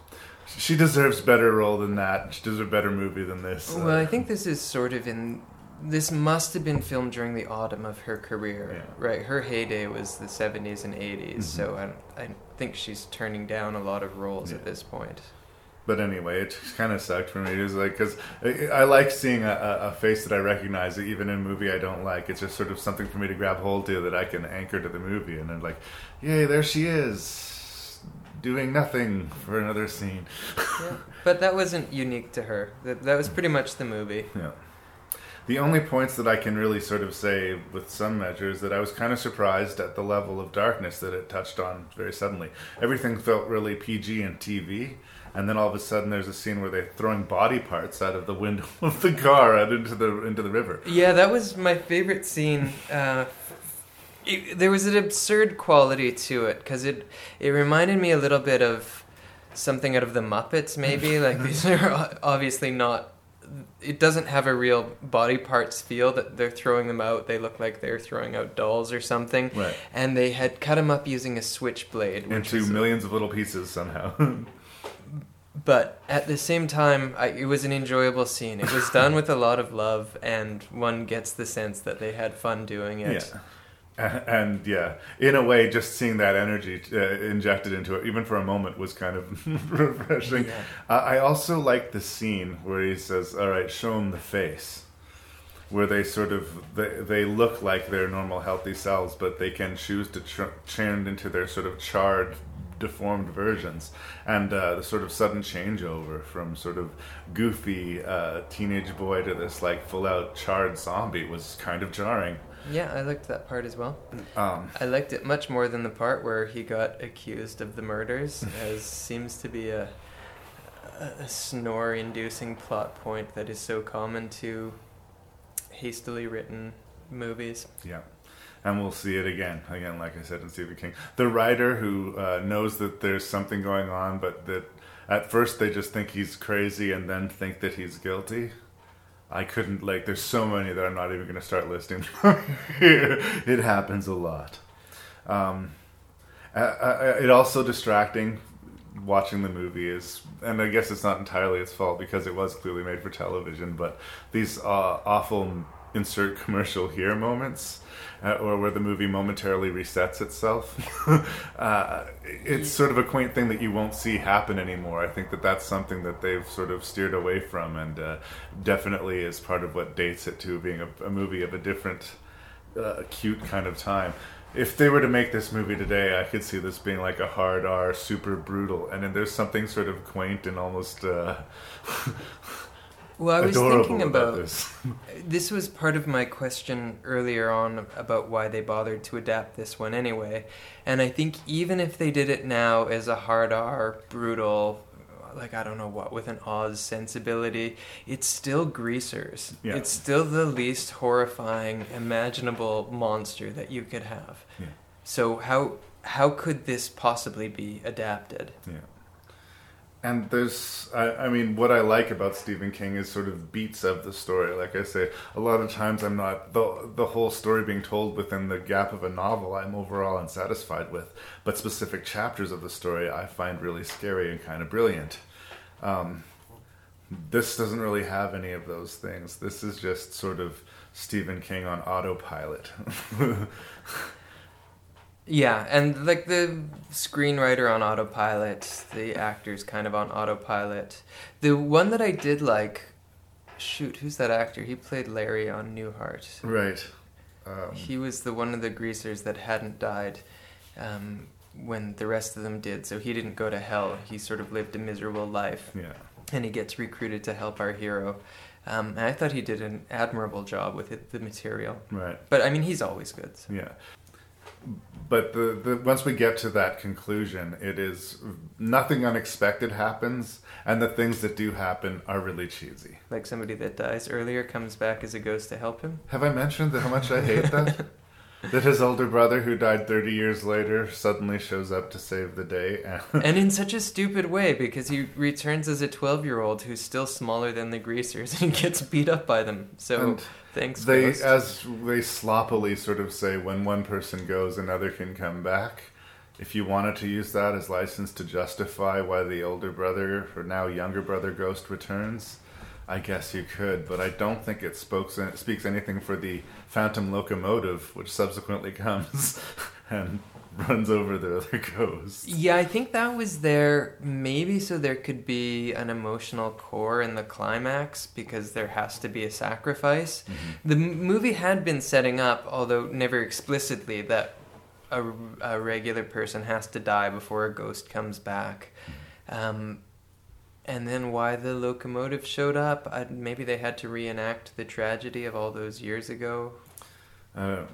B: she deserves better role than that. She deserves a better movie than this.
D: Well, I think this is sort of in. This must have been filmed during the autumn of her career,
B: Yeah.
D: right? Her heyday was the 70s and 80s,
B: Mhm.
D: so I, I think she's turning down a lot of roles at this point.
B: But anyway, it just kind of sucked for me. It was like because I, I like seeing a, a, a face that I recognize, even in a movie I don't like. It's just sort of something for me to grab hold to that I can anchor to the movie, and then like, yay, there she is, doing nothing for another scene.
D: Yeah. But that wasn't unique to her. That, that was pretty much the movie.
B: Yeah. The only points that I can really sort of say with some measure is that I was kind of surprised at the level of darkness that it touched on very suddenly. Everything felt really PG and TV, and then all of a sudden there's a scene where they're throwing body parts out of the window of the car out into the into the river.
D: Yeah, that was my favorite scene. Uh, it, there was an absurd quality to it because it it reminded me a little bit of something out of the Muppets. Maybe like these are obviously not. It doesn't have a real body parts feel that they're throwing them out. They look like they're throwing out dolls or something.
B: Right.
D: And they had cut them up using a switchblade, which
B: Into
D: is a-
B: millions of little pieces somehow.
D: But at the same time, I, it was an enjoyable scene. It was done with a lot of love, and one gets the sense that they had fun doing it.
B: Yeah. A- And yeah, in a way, just seeing that energy uh, injected into it, even for a moment, was kind of refreshing.
D: Yeah.
B: Uh, I also like the scene where he says, "All right, show him the face," where they sort of they, they look like their normal healthy selves, but they can choose to turn into their sort of charred, deformed versions, and uh, the sort of sudden changeover from sort of goofy uh, teenage boy to this like full out charred zombie was kind of jarring.
D: Yeah, I liked that part as well.
B: Um,
D: I liked it much more than the part where he got accused of the murders, as seems to be a, a snore-inducing plot point that is so common to hastily written movies.
B: Yeah. And we'll see it again. Again, like I said in Stephen King. The writer who uh, knows that there's something going on, but that at first they just think he's crazy and then think that he's guilty. I couldn't, like, there's so many that I'm not even going to start listing. it happens a lot. Um, it also distracting watching the movie is, and I guess it's not entirely its fault because it was clearly made for television, but these uh, awful insert commercial here moments. Uh, or where the movie momentarily resets itself. uh, it's sort of a quaint thing that you won't see happen anymore. I think that that's something that they've sort of steered away from, and uh, definitely is part of what dates it to being a, a movie of a different, uh, cute kind of time. If they were to make this movie today, I could see this being like a hard R, super brutal, and then there's something sort of quaint and almost. Uh,
D: Well, I was thinking about
B: this.
D: this was part of my question earlier on about why they bothered to adapt this one anyway. And I think even if they did it now as a hard R, brutal, like I don't know what, with an Oz sensibility, it's still greasers.
B: Yeah.
D: It's still the least horrifying imaginable monster that you could have.
B: Yeah.
D: So how how could this possibly be adapted?
B: Yeah. And there's, I, I mean, what I like about Stephen King is sort of beats of the story. Like I say, a lot of times I'm not the the whole story being told within the gap of a novel. I'm overall unsatisfied with, but specific chapters of the story I find really scary and kind of brilliant. Um, this doesn't really have any of those things. This is just sort of Stephen King on autopilot.
D: Yeah, and like the screenwriter on autopilot, the actors kind of on autopilot. The one that I did like, shoot, who's that actor? He played Larry on Newhart.
B: right. Um,
D: He was the one of the greasers that hadn't died um, when the rest of them did, so he didn't go to hell. He sort of lived a miserable life,
B: yeah.
D: and he gets recruited to help our hero. Um, and I thought he did an admirable job with it, the material.
B: Right.
D: But I mean, he's always good. so.
B: Yeah. But the, the once we get to that conclusion, it is nothing unexpected happens, and the things that do happen are really cheesy.
D: Like somebody that dies earlier comes back as a ghost to help him.
B: Have I mentioned how much I hate that? that his older brother, who died 30 years later, suddenly shows up to save the day. And
D: and in such a stupid way because he returns as a 12 year old who's still smaller than the greasers and gets beat up by them so
B: And
D: thanks
B: they,
D: Ghost.
B: as they sloppily sort of say, when one person goes, another can come back. If you wanted to use that as license to justify why the older brother or now younger brother ghost returns, I guess you could. But I don't think it spokes, speaks anything for the phantom locomotive, which subsequently comes and runs over the other ghost.
D: yeah i think that was there maybe so there could be an emotional core in the climax because there has to be a sacrifice the m- movie had been setting up although never explicitly that a, a regular person has to die before a ghost comes back um, and then why the locomotive showed up I, maybe they had to reenact the tragedy of all those years ago
B: Uh,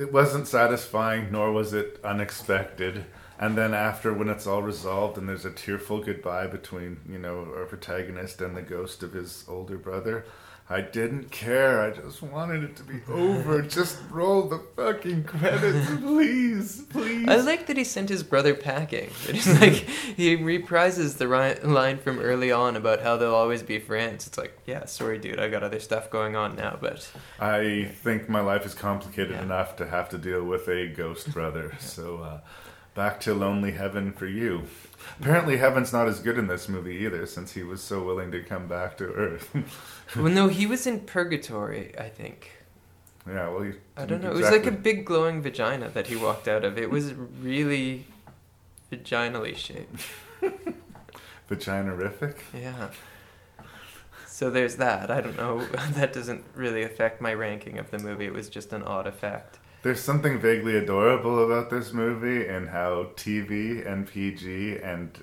B: it wasn't satisfying, nor was it unexpected. And then after, when it's all resolved and there's a tearful goodbye between, you know, our protagonist and the ghost of his older brother, I didn't care. I just wanted it to be over. just roll the fucking credits, please, please.
D: I like that he sent his brother packing. It's like he reprises the ri- line from early on about how they'll always be friends. It's like, yeah, sorry, dude, I got other stuff going on now, but
B: I think my life is complicated
D: Yeah.
B: enough to have to deal with a ghost brother. So, uh, back to lonely heaven for you. Apparently, heaven's not as good in this movie either, since he was so willing to come back to Earth.
D: Well, no, he was in purgatory. I think.
B: yeah, well, he
D: I don't know. It was like a big glowing vagina that he walked out of. It was really vaginally shaped.
B: Vaginarific?
D: Yeah. So there's that. I don't know. That doesn't really affect my ranking of the movie. It was just an odd effect.
B: There's something vaguely adorable about this movie and how TV and PG and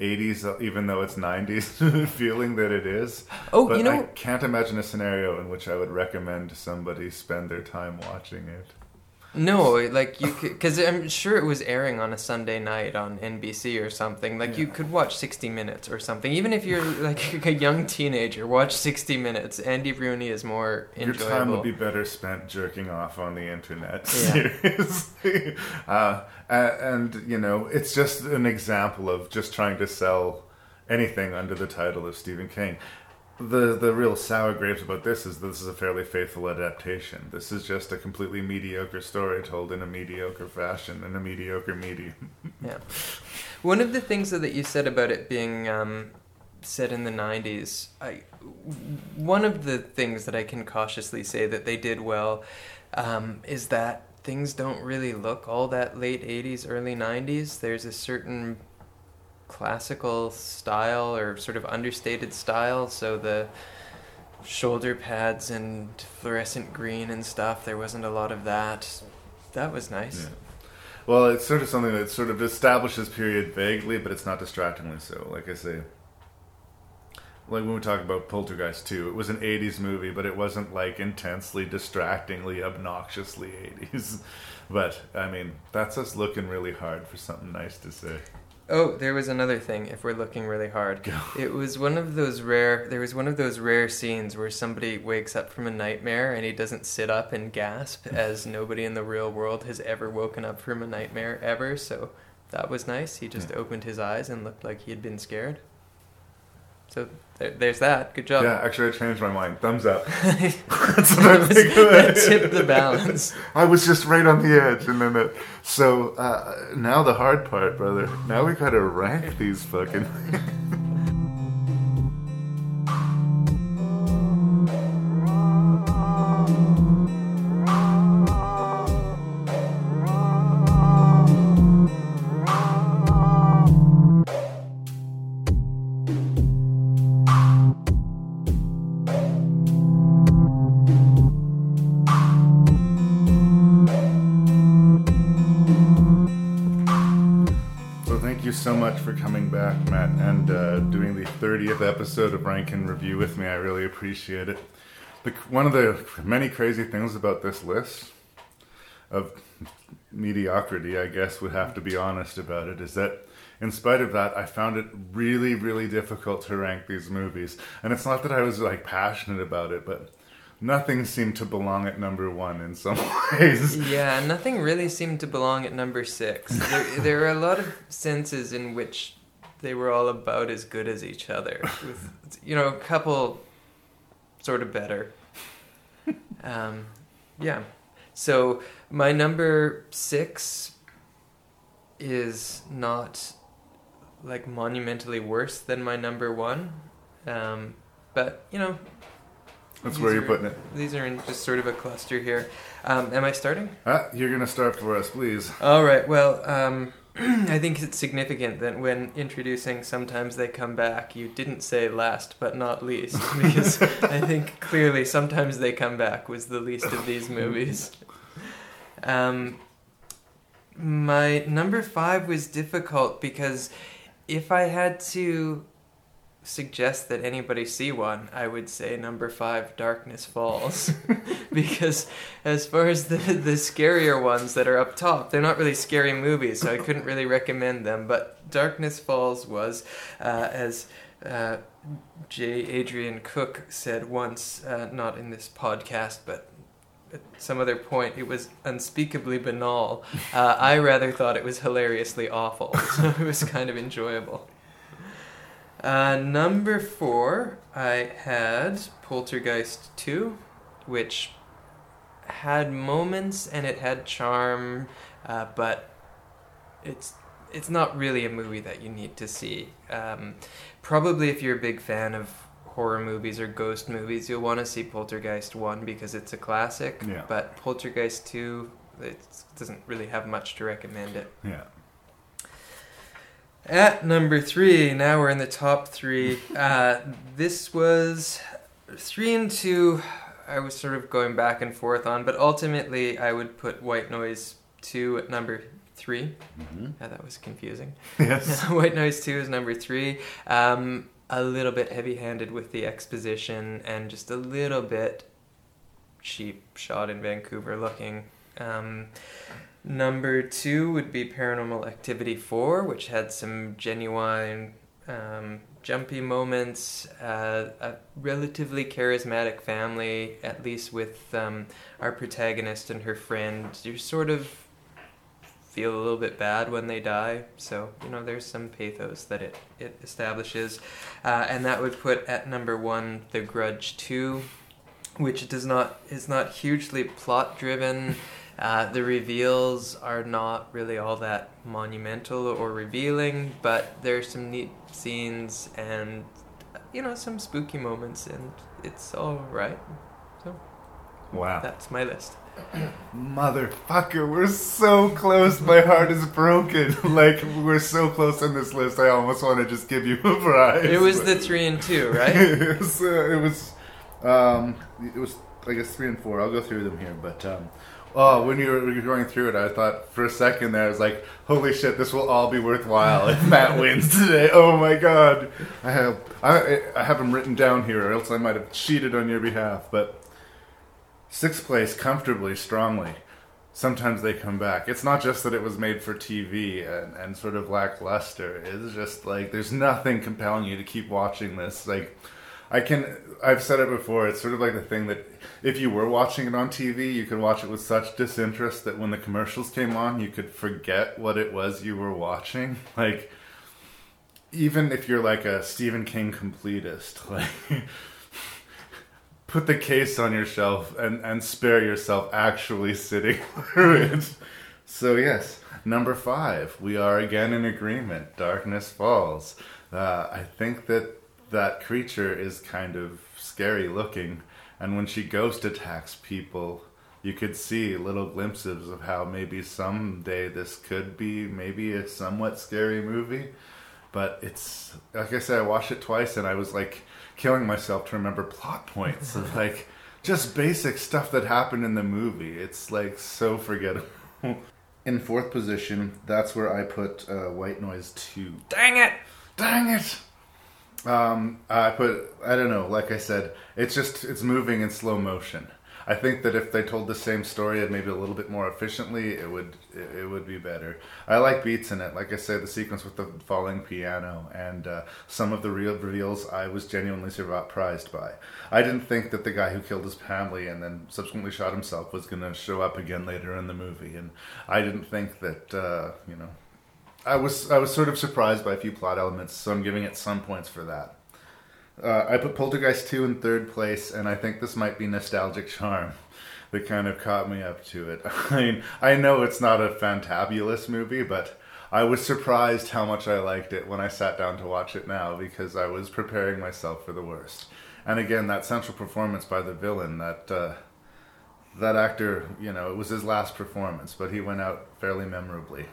B: 80s, uh, even though it's 90s, feeling that it is.
D: Oh,
B: but
D: you know-
B: I can't imagine a scenario in which I would recommend somebody spend their time watching it.
D: No, like you could, because I'm sure it was airing on a Sunday night on NBC or something. Like you could watch 60 Minutes or something. Even if you're like a young teenager, watch 60 Minutes. Andy Rooney is more
B: Your time would be better spent jerking off on the internet.
D: Yeah.
B: Uh, and, you know, it's just an example of just trying to sell anything under the title of Stephen King. The the real sour grapes about this is this is a fairly faithful adaptation. This is just a completely mediocre story told in a mediocre fashion in a mediocre medium.
D: Yeah. One of the things that you said about it being um, set in the 90s. I, one of the things that I can cautiously say that they did well um, is that things don't really look all that late 80s, early 90s. There's a certain classical style or sort of understated style, so the shoulder pads and fluorescent green and stuff, there wasn't a lot of that. That was nice.
B: Yeah. Well, it's sort of something that sort of establishes period vaguely, but it's not distractingly so. Like I say, like when we talk about Poltergeist 2, it was an 80s movie, but it wasn't like intensely, distractingly, obnoxiously 80s. But, I mean, that's us looking really hard for something nice to say.
D: Oh, there was another thing. If we're looking really hard, it was one of those rare. There was one of those rare scenes where somebody wakes up from a nightmare and he doesn't sit up and gasp, as nobody in the real world has ever woken up from a nightmare ever. So that was nice. He just
B: Yeah.
D: opened his eyes and looked like he had been scared. So there, there's that. Good job.
B: Yeah, actually, I changed my mind. Thumbs up.
D: That's
B: what I'm thinking.
D: that tipped the balance.
B: I was just right on the edge, and then it. So uh, now the hard part, brother. Now we gotta rank these fucking. 30th episode of Rank and Review with me. I really appreciate it. The, one of the many crazy things about this list of mediocrity, I guess, would have to be honest about it, is that in spite of that, I found it really, really difficult to rank these movies. And it's not that I was like passionate about it, but nothing seemed to belong at number one in some ways.
D: Yeah, nothing really seemed to belong at number six. There, there are a lot of senses in which they were all about as good as each other, with you know a couple sort of better. Um, yeah, so my number six is not like monumentally worse than my number one, um, but you know
B: That's where you're
D: are-
B: putting it.
D: These are in just sort of a cluster here. Um, am I starting?
B: Ah, you're gonna start for us, please.
D: All right. Well, um, I think it's significant that when introducing "Sometimes They Come Back," you didn't say "last but not least" because I think clearly "Sometimes They Come Back" was the least of these movies. Um, my number five was difficult because if I had to suggest that anybody see one, I would say number five, Darkness Falls, because as far as the the scarier ones that are up top, they're not really scary movies, so I couldn't really recommend them. But Darkness Falls was, uh, as uh, J. Adrian Cook said once, uh, not in this podcast, but at some other point, it was unspeakably banal. Uh, I rather thought it was hilariously awful, so it was kind of enjoyable. Uh, number four, I had Poltergeist 2, which had moments and it had charm, uh, but it's it's not really a movie that you need to see. Um, probably if you're a big fan of horror movies or ghost movies, you'll want to see Poltergeist 1 because it's a classic.
B: Yeah.
D: But Poltergeist 2, it doesn't really have much to recommend it.
B: Yeah.
D: At number three, now we're in the top three. Uh, this was three and two. I was sort of going back and forth on, but ultimately I would put White Noise two at number 3
B: Mhm.
D: Yeah, that was confusing.
B: Yes.
D: White Noise two is number three. Um, a little bit heavy-handed with the exposition and just a little bit cheap shot in Vancouver looking. Um, Number two would be Paranormal Activity 4, which had some genuine um, jumpy moments, uh, a relatively charismatic family, at least with um, our protagonist and her friend. You sort of feel a little bit bad when they die, so, you know, there's some pathos that it, it establishes. Uh, and that would put at number one The Grudge 2, which does not is not hugely plot driven. Uh, the reveals are not really all that monumental or revealing, but there's some neat scenes and you know some spooky moments, and it's all right. So
B: Wow.
D: that's my list.
B: Motherfucker, we're so close. My heart is broken. like we're so close on this list. I almost want to just give you a prize.
D: It was the three and two, right?
B: it was. Uh, it was. Um, it was. I guess three and four. I'll go through them here, but. Um, Oh, when you were going through it, I thought for a second there, I was like, "Holy shit, this will all be worthwhile if Matt wins today." Oh my god, I have I, I have them written down here, or else I might have cheated on your behalf. But sixth place comfortably, strongly. Sometimes they come back. It's not just that it was made for TV and, and sort of lackluster. It's just like there's nothing compelling you to keep watching this. Like I can, I've said it before. It's sort of like the thing that if you were watching it on TV, you could watch it with such disinterest that when the commercials came on, you could forget what it was you were watching. Like even if you're like a Stephen King completist, like put the case on your shelf and, and spare yourself actually sitting through it. So, yes, number five, we are again in agreement. Darkness Falls. Uh, I think that that creature is kind of scary looking, and when she ghost attacks people, you could see little glimpses of how maybe someday this could be maybe a somewhat scary movie. But it's like I said, I watched it twice and I was like killing myself to remember plot points of like just basic stuff that happened in the movie. It's like so forgettable. In fourth position, that's where I put uh, White Noise 2.
D: Dang it!
B: Dang it! Um, I put, I don't know, like I said, it's just, it's moving in slow motion. I think that if they told the same story and maybe a little bit more efficiently, it would it, would be better. I like beats in it. Like I said, the sequence with the falling piano and uh, some of the real reveals I was genuinely surprised by. I didn't think that the guy who killed his family and then subsequently shot himself was going to show up again later in the movie, and I didn't think that uh, you know. I was I was sort of surprised by a few plot elements, so I'm giving it some points for that. Uh, I put Poltergeist 2 in third place, and I think this might be nostalgic charm that kind of caught me up to it. I mean, I know it's not a fantabulous movie, but I was surprised how much I liked it when I sat down to watch it now because I was preparing myself for the worst. And again, that central performance by the villain, that uh, that actor, you know, it was his last performance, but he went out fairly memorably.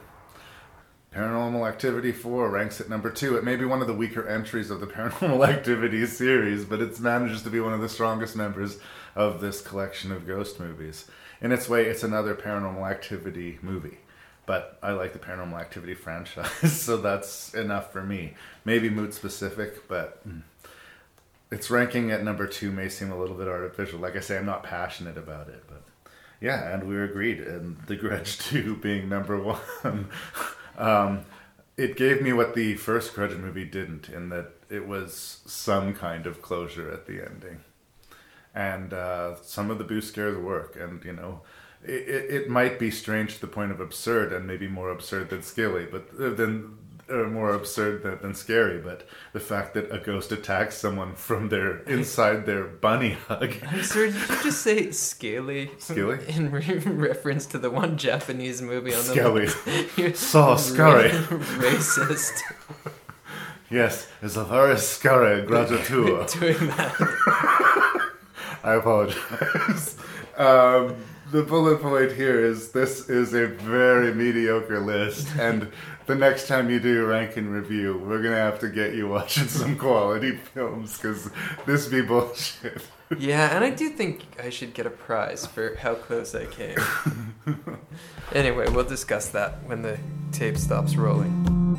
B: Paranormal Activity 4 ranks at number 2. It may be one of the weaker entries of the Paranormal Activity series, but it manages to be one of the strongest members of this collection of ghost movies. In its way, it's another Paranormal Activity movie. But I like the Paranormal Activity franchise, so that's enough for me. Maybe mood specific, but mm, its ranking at number 2 may seem a little bit artificial. Like I say, I'm not passionate about it, but yeah, and we agreed. And The Grudge 2 being number 1. Um, it gave me what the first Grudge movie didn't, in that it was some kind of closure at the ending, and uh, some of the boost scares work. And you know, it, it, it might be strange to the point of absurd, and maybe more absurd than scary, but uh, uh, more absurd than, than scary. But the fact that a ghost attacks someone from their inside their bunny hug.
D: I'm sorry, did you just say scaly?
B: Scaly?
D: In re- reference to the one Japanese movie on the
B: Scaly.
D: You're
B: So scary.
D: racist.
B: Yes, it's a very scary gradatura.
D: Doing that.
B: I apologize. Um, the bullet point here is this is a very mediocre list, and the next time you do rank and review, we're gonna have to get you watching some quality films because this be bullshit.
D: Yeah, and I do think I should get a prize for how close I came. anyway, we'll discuss that when the tape stops rolling.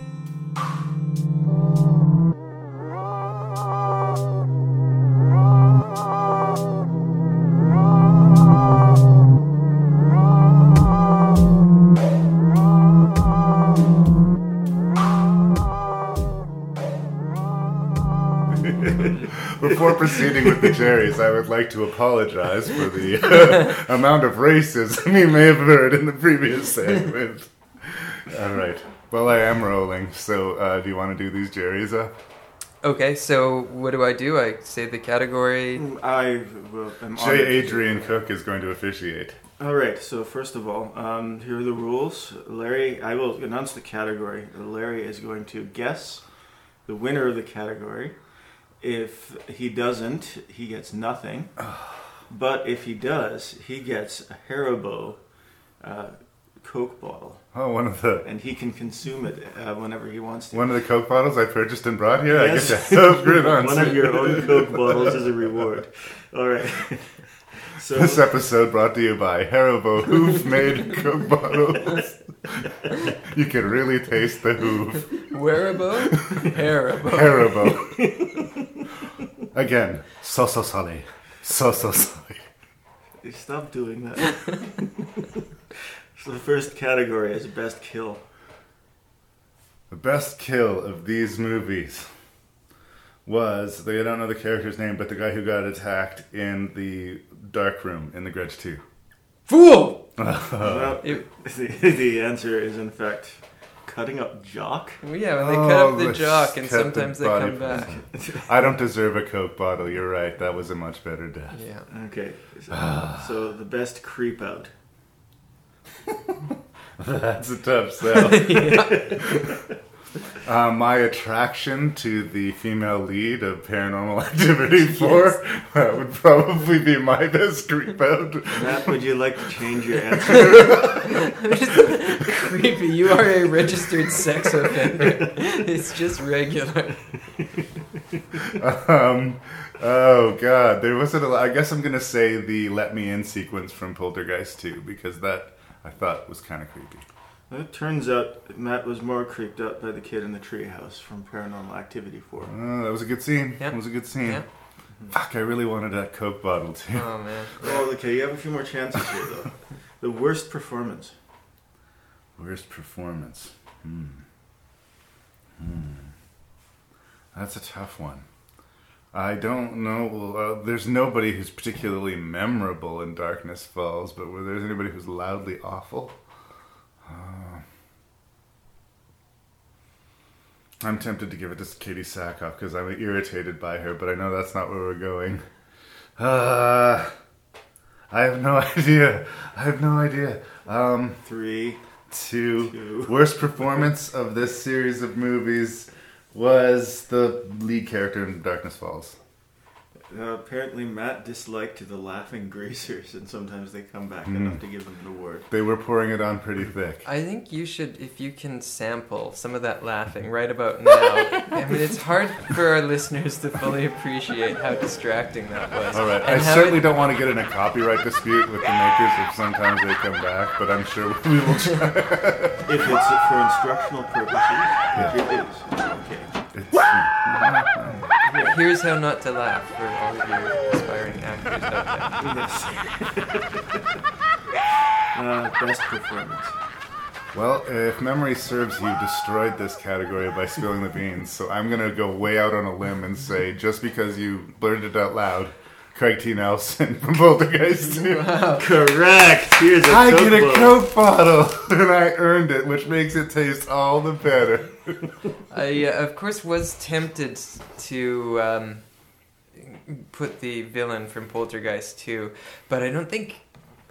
B: Before proceeding with the Jerry's, I would like to apologize for the uh, amount of racism you may have heard in the previous segment. All right. Well, I am rolling, so uh, do you want to do these Jerry's up?
D: Okay, so what do I do? I say the category.
C: I will, am
B: J.
C: honored to-
B: Adrian Cook is going to officiate.
C: All right. So first of all, um, here are the rules. Larry, I will announce the category. Larry is going to guess the winner of the category, If he doesn't, he gets nothing. But if he does, he gets a Haribo uh, Coke bottle,
B: Oh, one of the
C: and he can consume it uh, whenever he wants to.
B: one of the Coke bottles I purchased and brought here.
C: Yes.
B: I get to have.
C: One of your own Coke bottles is a reward. All right. So
B: This episode brought to you by Haribo Hoof made Coke bottles. you can really taste the hoof.
D: Wearable? Haribo.
B: Haribo. Again, so so sorry. So so sorry.
C: stop doing that. so the first category is best kill.
B: The best kill of these movies was they don't know the character's name, but the guy who got attacked in the dark room in the Grudge 2.
D: Fool!
C: Well,
D: It-
C: the, the answer is in fact cutting up Jock.
D: Well, yeah, when they cut
B: Oh,
D: up the
B: the
D: jock, and
B: cut the
D: sometimes they come back.
B: I don't deserve a Coke bottle. You're right. That was a much better death.
D: Yeah.
C: Okay, so, so the best creep out.
B: That's a tough sell. Uh, my attraction to the female lead of Paranormal Activity 4 that would probably be my best creep out.
C: Matt, would you like to change your answer?
D: Creepy. You are a registered sex offender. It's just regular.
B: Um, oh god, there wasn't a lot. I guess I'm gonna say the "Let Me In" sequence from Poltergeist 2 because that I thought was kind of creepy.
C: It turns out Matt was more creeped out by the kid in the treehouse from Paranormal Activity 4.
B: Oh, that was a good scene.
D: Yeah.
B: That was a good scene.
D: Yeah.
B: Fuck, I really wanted that Coke bottle too.
D: Oh man.
C: Oh, okay, you have a few more chances here, though. The worst performance.
B: Worst performance. Hmm. Hmm. That's a tough one. I don't know. Uh, there's nobody who's particularly memorable in Darkness Falls, but were there anybody who's loudly awful? Uh, I'm tempted to give it to Katee Sackhoff because I'm irritated by her, but I know that's not where we're going. Uh, I have no idea. I have no idea. Um,
C: Three.
B: two.
C: Two.
B: Worst performance of this series of movies was the lead character in Darkness Falls.
C: Uh, apparently, Matt disliked the laughing greasers, and sometimes they come back
B: Hmm.
C: enough to give him an award.
B: They were pouring it on pretty thick.
D: I think you should, if you can sample some of that laughing right about now. I mean, it's hard for our listeners to fully appreciate how distracting that was.
B: All right,
D: And
B: I certainly
D: it-
B: don't want to get in a copyright dispute with the makers if sometimes they come back, but I'm sure we will try.
C: If it's for instructional purposes, it is. Okay.
B: It's-
D: Here's how not to laugh for all of your aspiring actors out there.
C: Uh, best performance.
B: well, if memory serves, you destroyed this category by spilling the beans, so I'm going to go way out on a limb and say just because you blurted it out loud, Craig T. Nelson from Poltergeist 2.
C: Correct. Here's a
B: I get a. Coke bottle, and I earned it, which makes it taste all the better.
D: I, uh, of course, was tempted to um, put the villain from Poltergeist 2, but I don't think.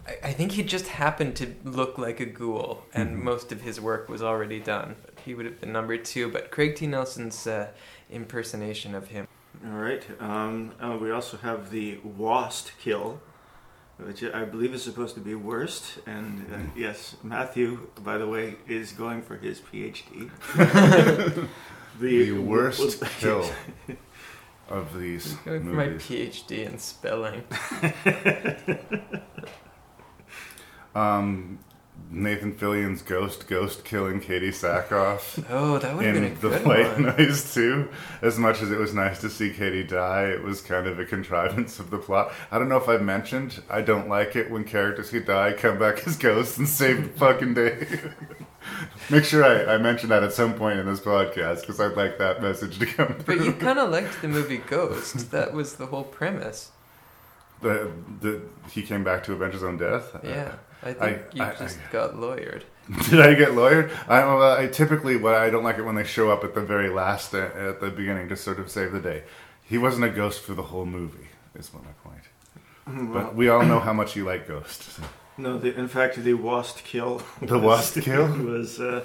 D: I- I think he just happened to look like a ghoul, and most of his work was already done. He would have been number two, but Craig T. Nelson's uh, impersonation of him.
C: All right. Um, oh, we also have the Wast kill, which I believe is supposed to be worst. And uh, yes, Matthew, by the way, is going for his PhD.
B: The worst
C: was-
B: kill of these
D: Going for my. PhD in spelling.
B: Um, Nathan Fillion's ghost, ghost killing Katee Sackhoff.
D: Oh, that would have been a
B: in the
D: good
B: white
D: one.
B: noise too. As much as it was nice to see Katee die, it was kind of a contrivance of the plot. I don't know if I've mentioned I don't like it when characters who die come back as ghosts and save the fucking day. Make sure I, I mention that at some point in this podcast because I'd like that message to come through.
D: But you kind of liked the movie Ghost. That was the whole premise.
B: the, the, he came back to avenge his own death.
D: Yeah. I think
B: I-
D: you
B: I-
D: just
B: I-
D: got lawyered.
B: Did I get lawyered? I, well, I typically what I don't like it when they show up at the very last uh, at the beginning to sort of save the day. He wasn't a ghost for the whole movie. Is what my point. But we all know how much you like Ghost. so.
C: No, the, in fact, the Wast kill.
B: The Wast kill?
C: was uh,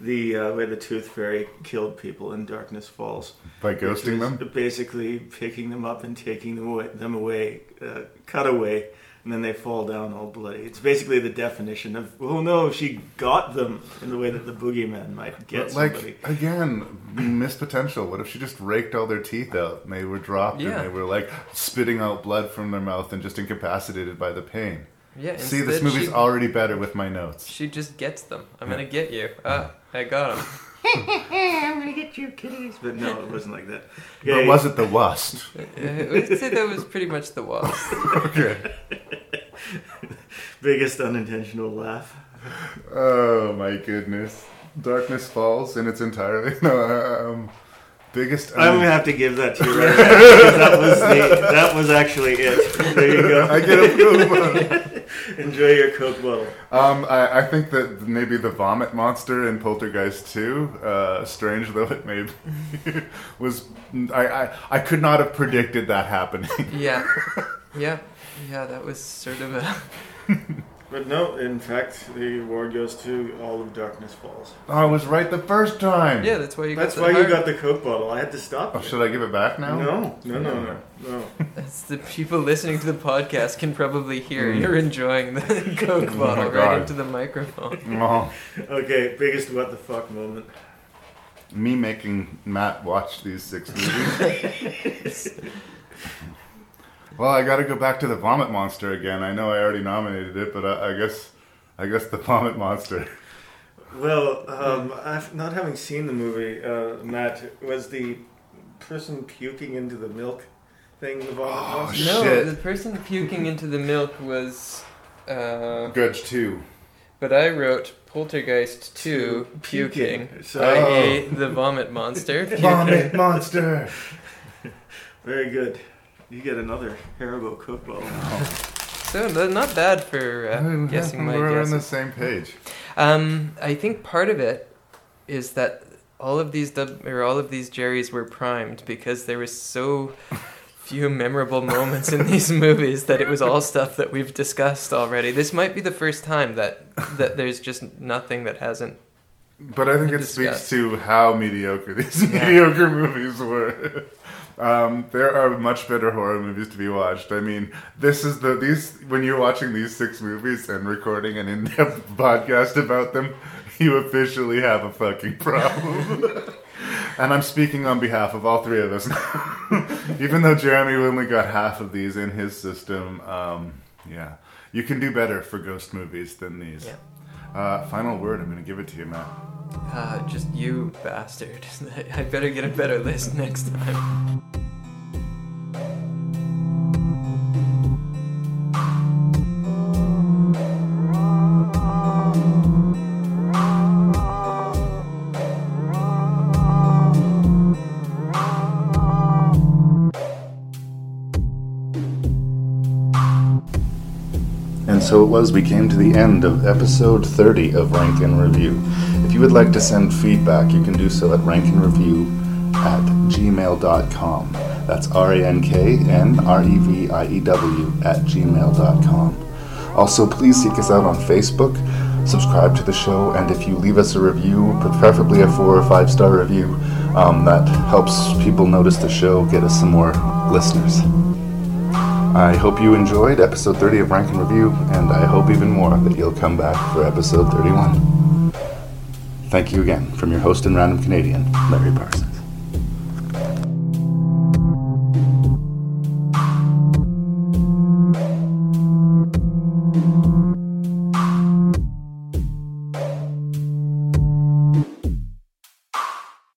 C: the uh, way the Tooth Fairy killed people in Darkness Falls.
B: By ghosting them?
C: Basically picking them up and taking them away, them away uh, cut away, and then they fall down all bloody. It's basically the definition of, oh no, she got them in the way that the boogeyman might get
B: But, like
C: somebody.
B: again, missed potential. What if she just raked all their teeth out and they were dropped
D: Yeah.
B: and they were like spitting out blood from their mouth and just incapacitated by the pain?
D: Yeah,
B: See, this movie's
D: she-
B: already better with my notes.
D: She just gets them. I'm gonna get you. Ah, I got him.
C: I'm gonna get you, kitties. But no, it wasn't like that.
B: Or was it the Wust?
D: I would say that was pretty much the wasp.
B: okay.
C: Biggest unintentional laugh.
B: Oh my goodness. Darkness Falls in its entirety. No, um, biggest.
C: I'm gonna have to give that to you right now, that was the, that was actually it. There you go.
B: I get a Coke bottle.
C: Enjoy your Coke bottle.
B: Um, I, I think that maybe the vomit monster in Poltergeist 2, uh, strange though it may be, was. I, I, I could not have predicted that happening.
D: Yeah, yeah, yeah. That was sort of a.
C: But no, in fact, the award goes to All of Darkness Falls.
B: I was right the first time.
D: Yeah, that's why you.
C: That's
D: got
C: why
D: the
C: you
D: heart.
C: got the Coke bottle. I had to stop.
B: Oh,
C: you.
B: should I give it back now?
C: No, no, no, no, no.
D: That's the people listening to the podcast can probably hear
B: Mm.
D: you're enjoying the Coke
B: Oh
D: bottle right into the microphone.
B: Oh,
C: Okay, biggest what the fuck moment.
B: me making Matt watch these six movies. Well, I got to go back to the vomit monster again. I know I already nominated it, but I, I guess, I guess the vomit monster.
C: Well, um, I've, not having seen the movie, uh, Matt, was the person puking into the milk thing the vomit
B: Oh,
C: monster?
D: No,
B: Shit.
D: the person puking into the milk was. Uh,
B: Grudge two.
D: but I wrote Poltergeist 2
C: Puking.
D: puking,
C: So-
D: i.e. the vomit monster.
B: Vomit monster.
C: Very good. You get another Haribo Coke bottle.
D: So th- not bad for uh, guessing my
B: We're on
D: guesses.
B: the same page.
D: Um, I think part of it is that all of these dub- or all of these Jerrys were primed because there was so few memorable moments in these movies that it was all stuff that we've discussed already. This might be the first time that that there's just nothing that hasn't.
B: But I think
D: to
B: it speaks to how mediocre these mediocre movies were. Um, there are much better horror movies to be watched. I mean, this is the these when you're watching these six movies and recording an in-depth podcast about them, you officially have a fucking problem. and I'm speaking on behalf of all three of us. Even though Jeremy only got half of these in his system, um, yeah, you can do better for ghost movies than these.
D: Yeah.
B: Uh, final word. I'm going to give it to you, Matt.
D: Uh, just you bastard! I better get a better list next time.
B: So it was, we came to the end of episode 30 of Rank and Review. If you would like to send feedback, you can do so at rankandreview at gmail.com. That's R A N K N R E V I E W at gmail.com. Also, please seek us out on Facebook, subscribe to the show, and if you leave us a review, preferably a four or five star review, um, that helps people notice the show, get us some more listeners. I hope you enjoyed episode 30 of Rank and Review, and I hope even more that you'll come back for episode 31. Thank you again from your host and random Canadian, Larry Parsons.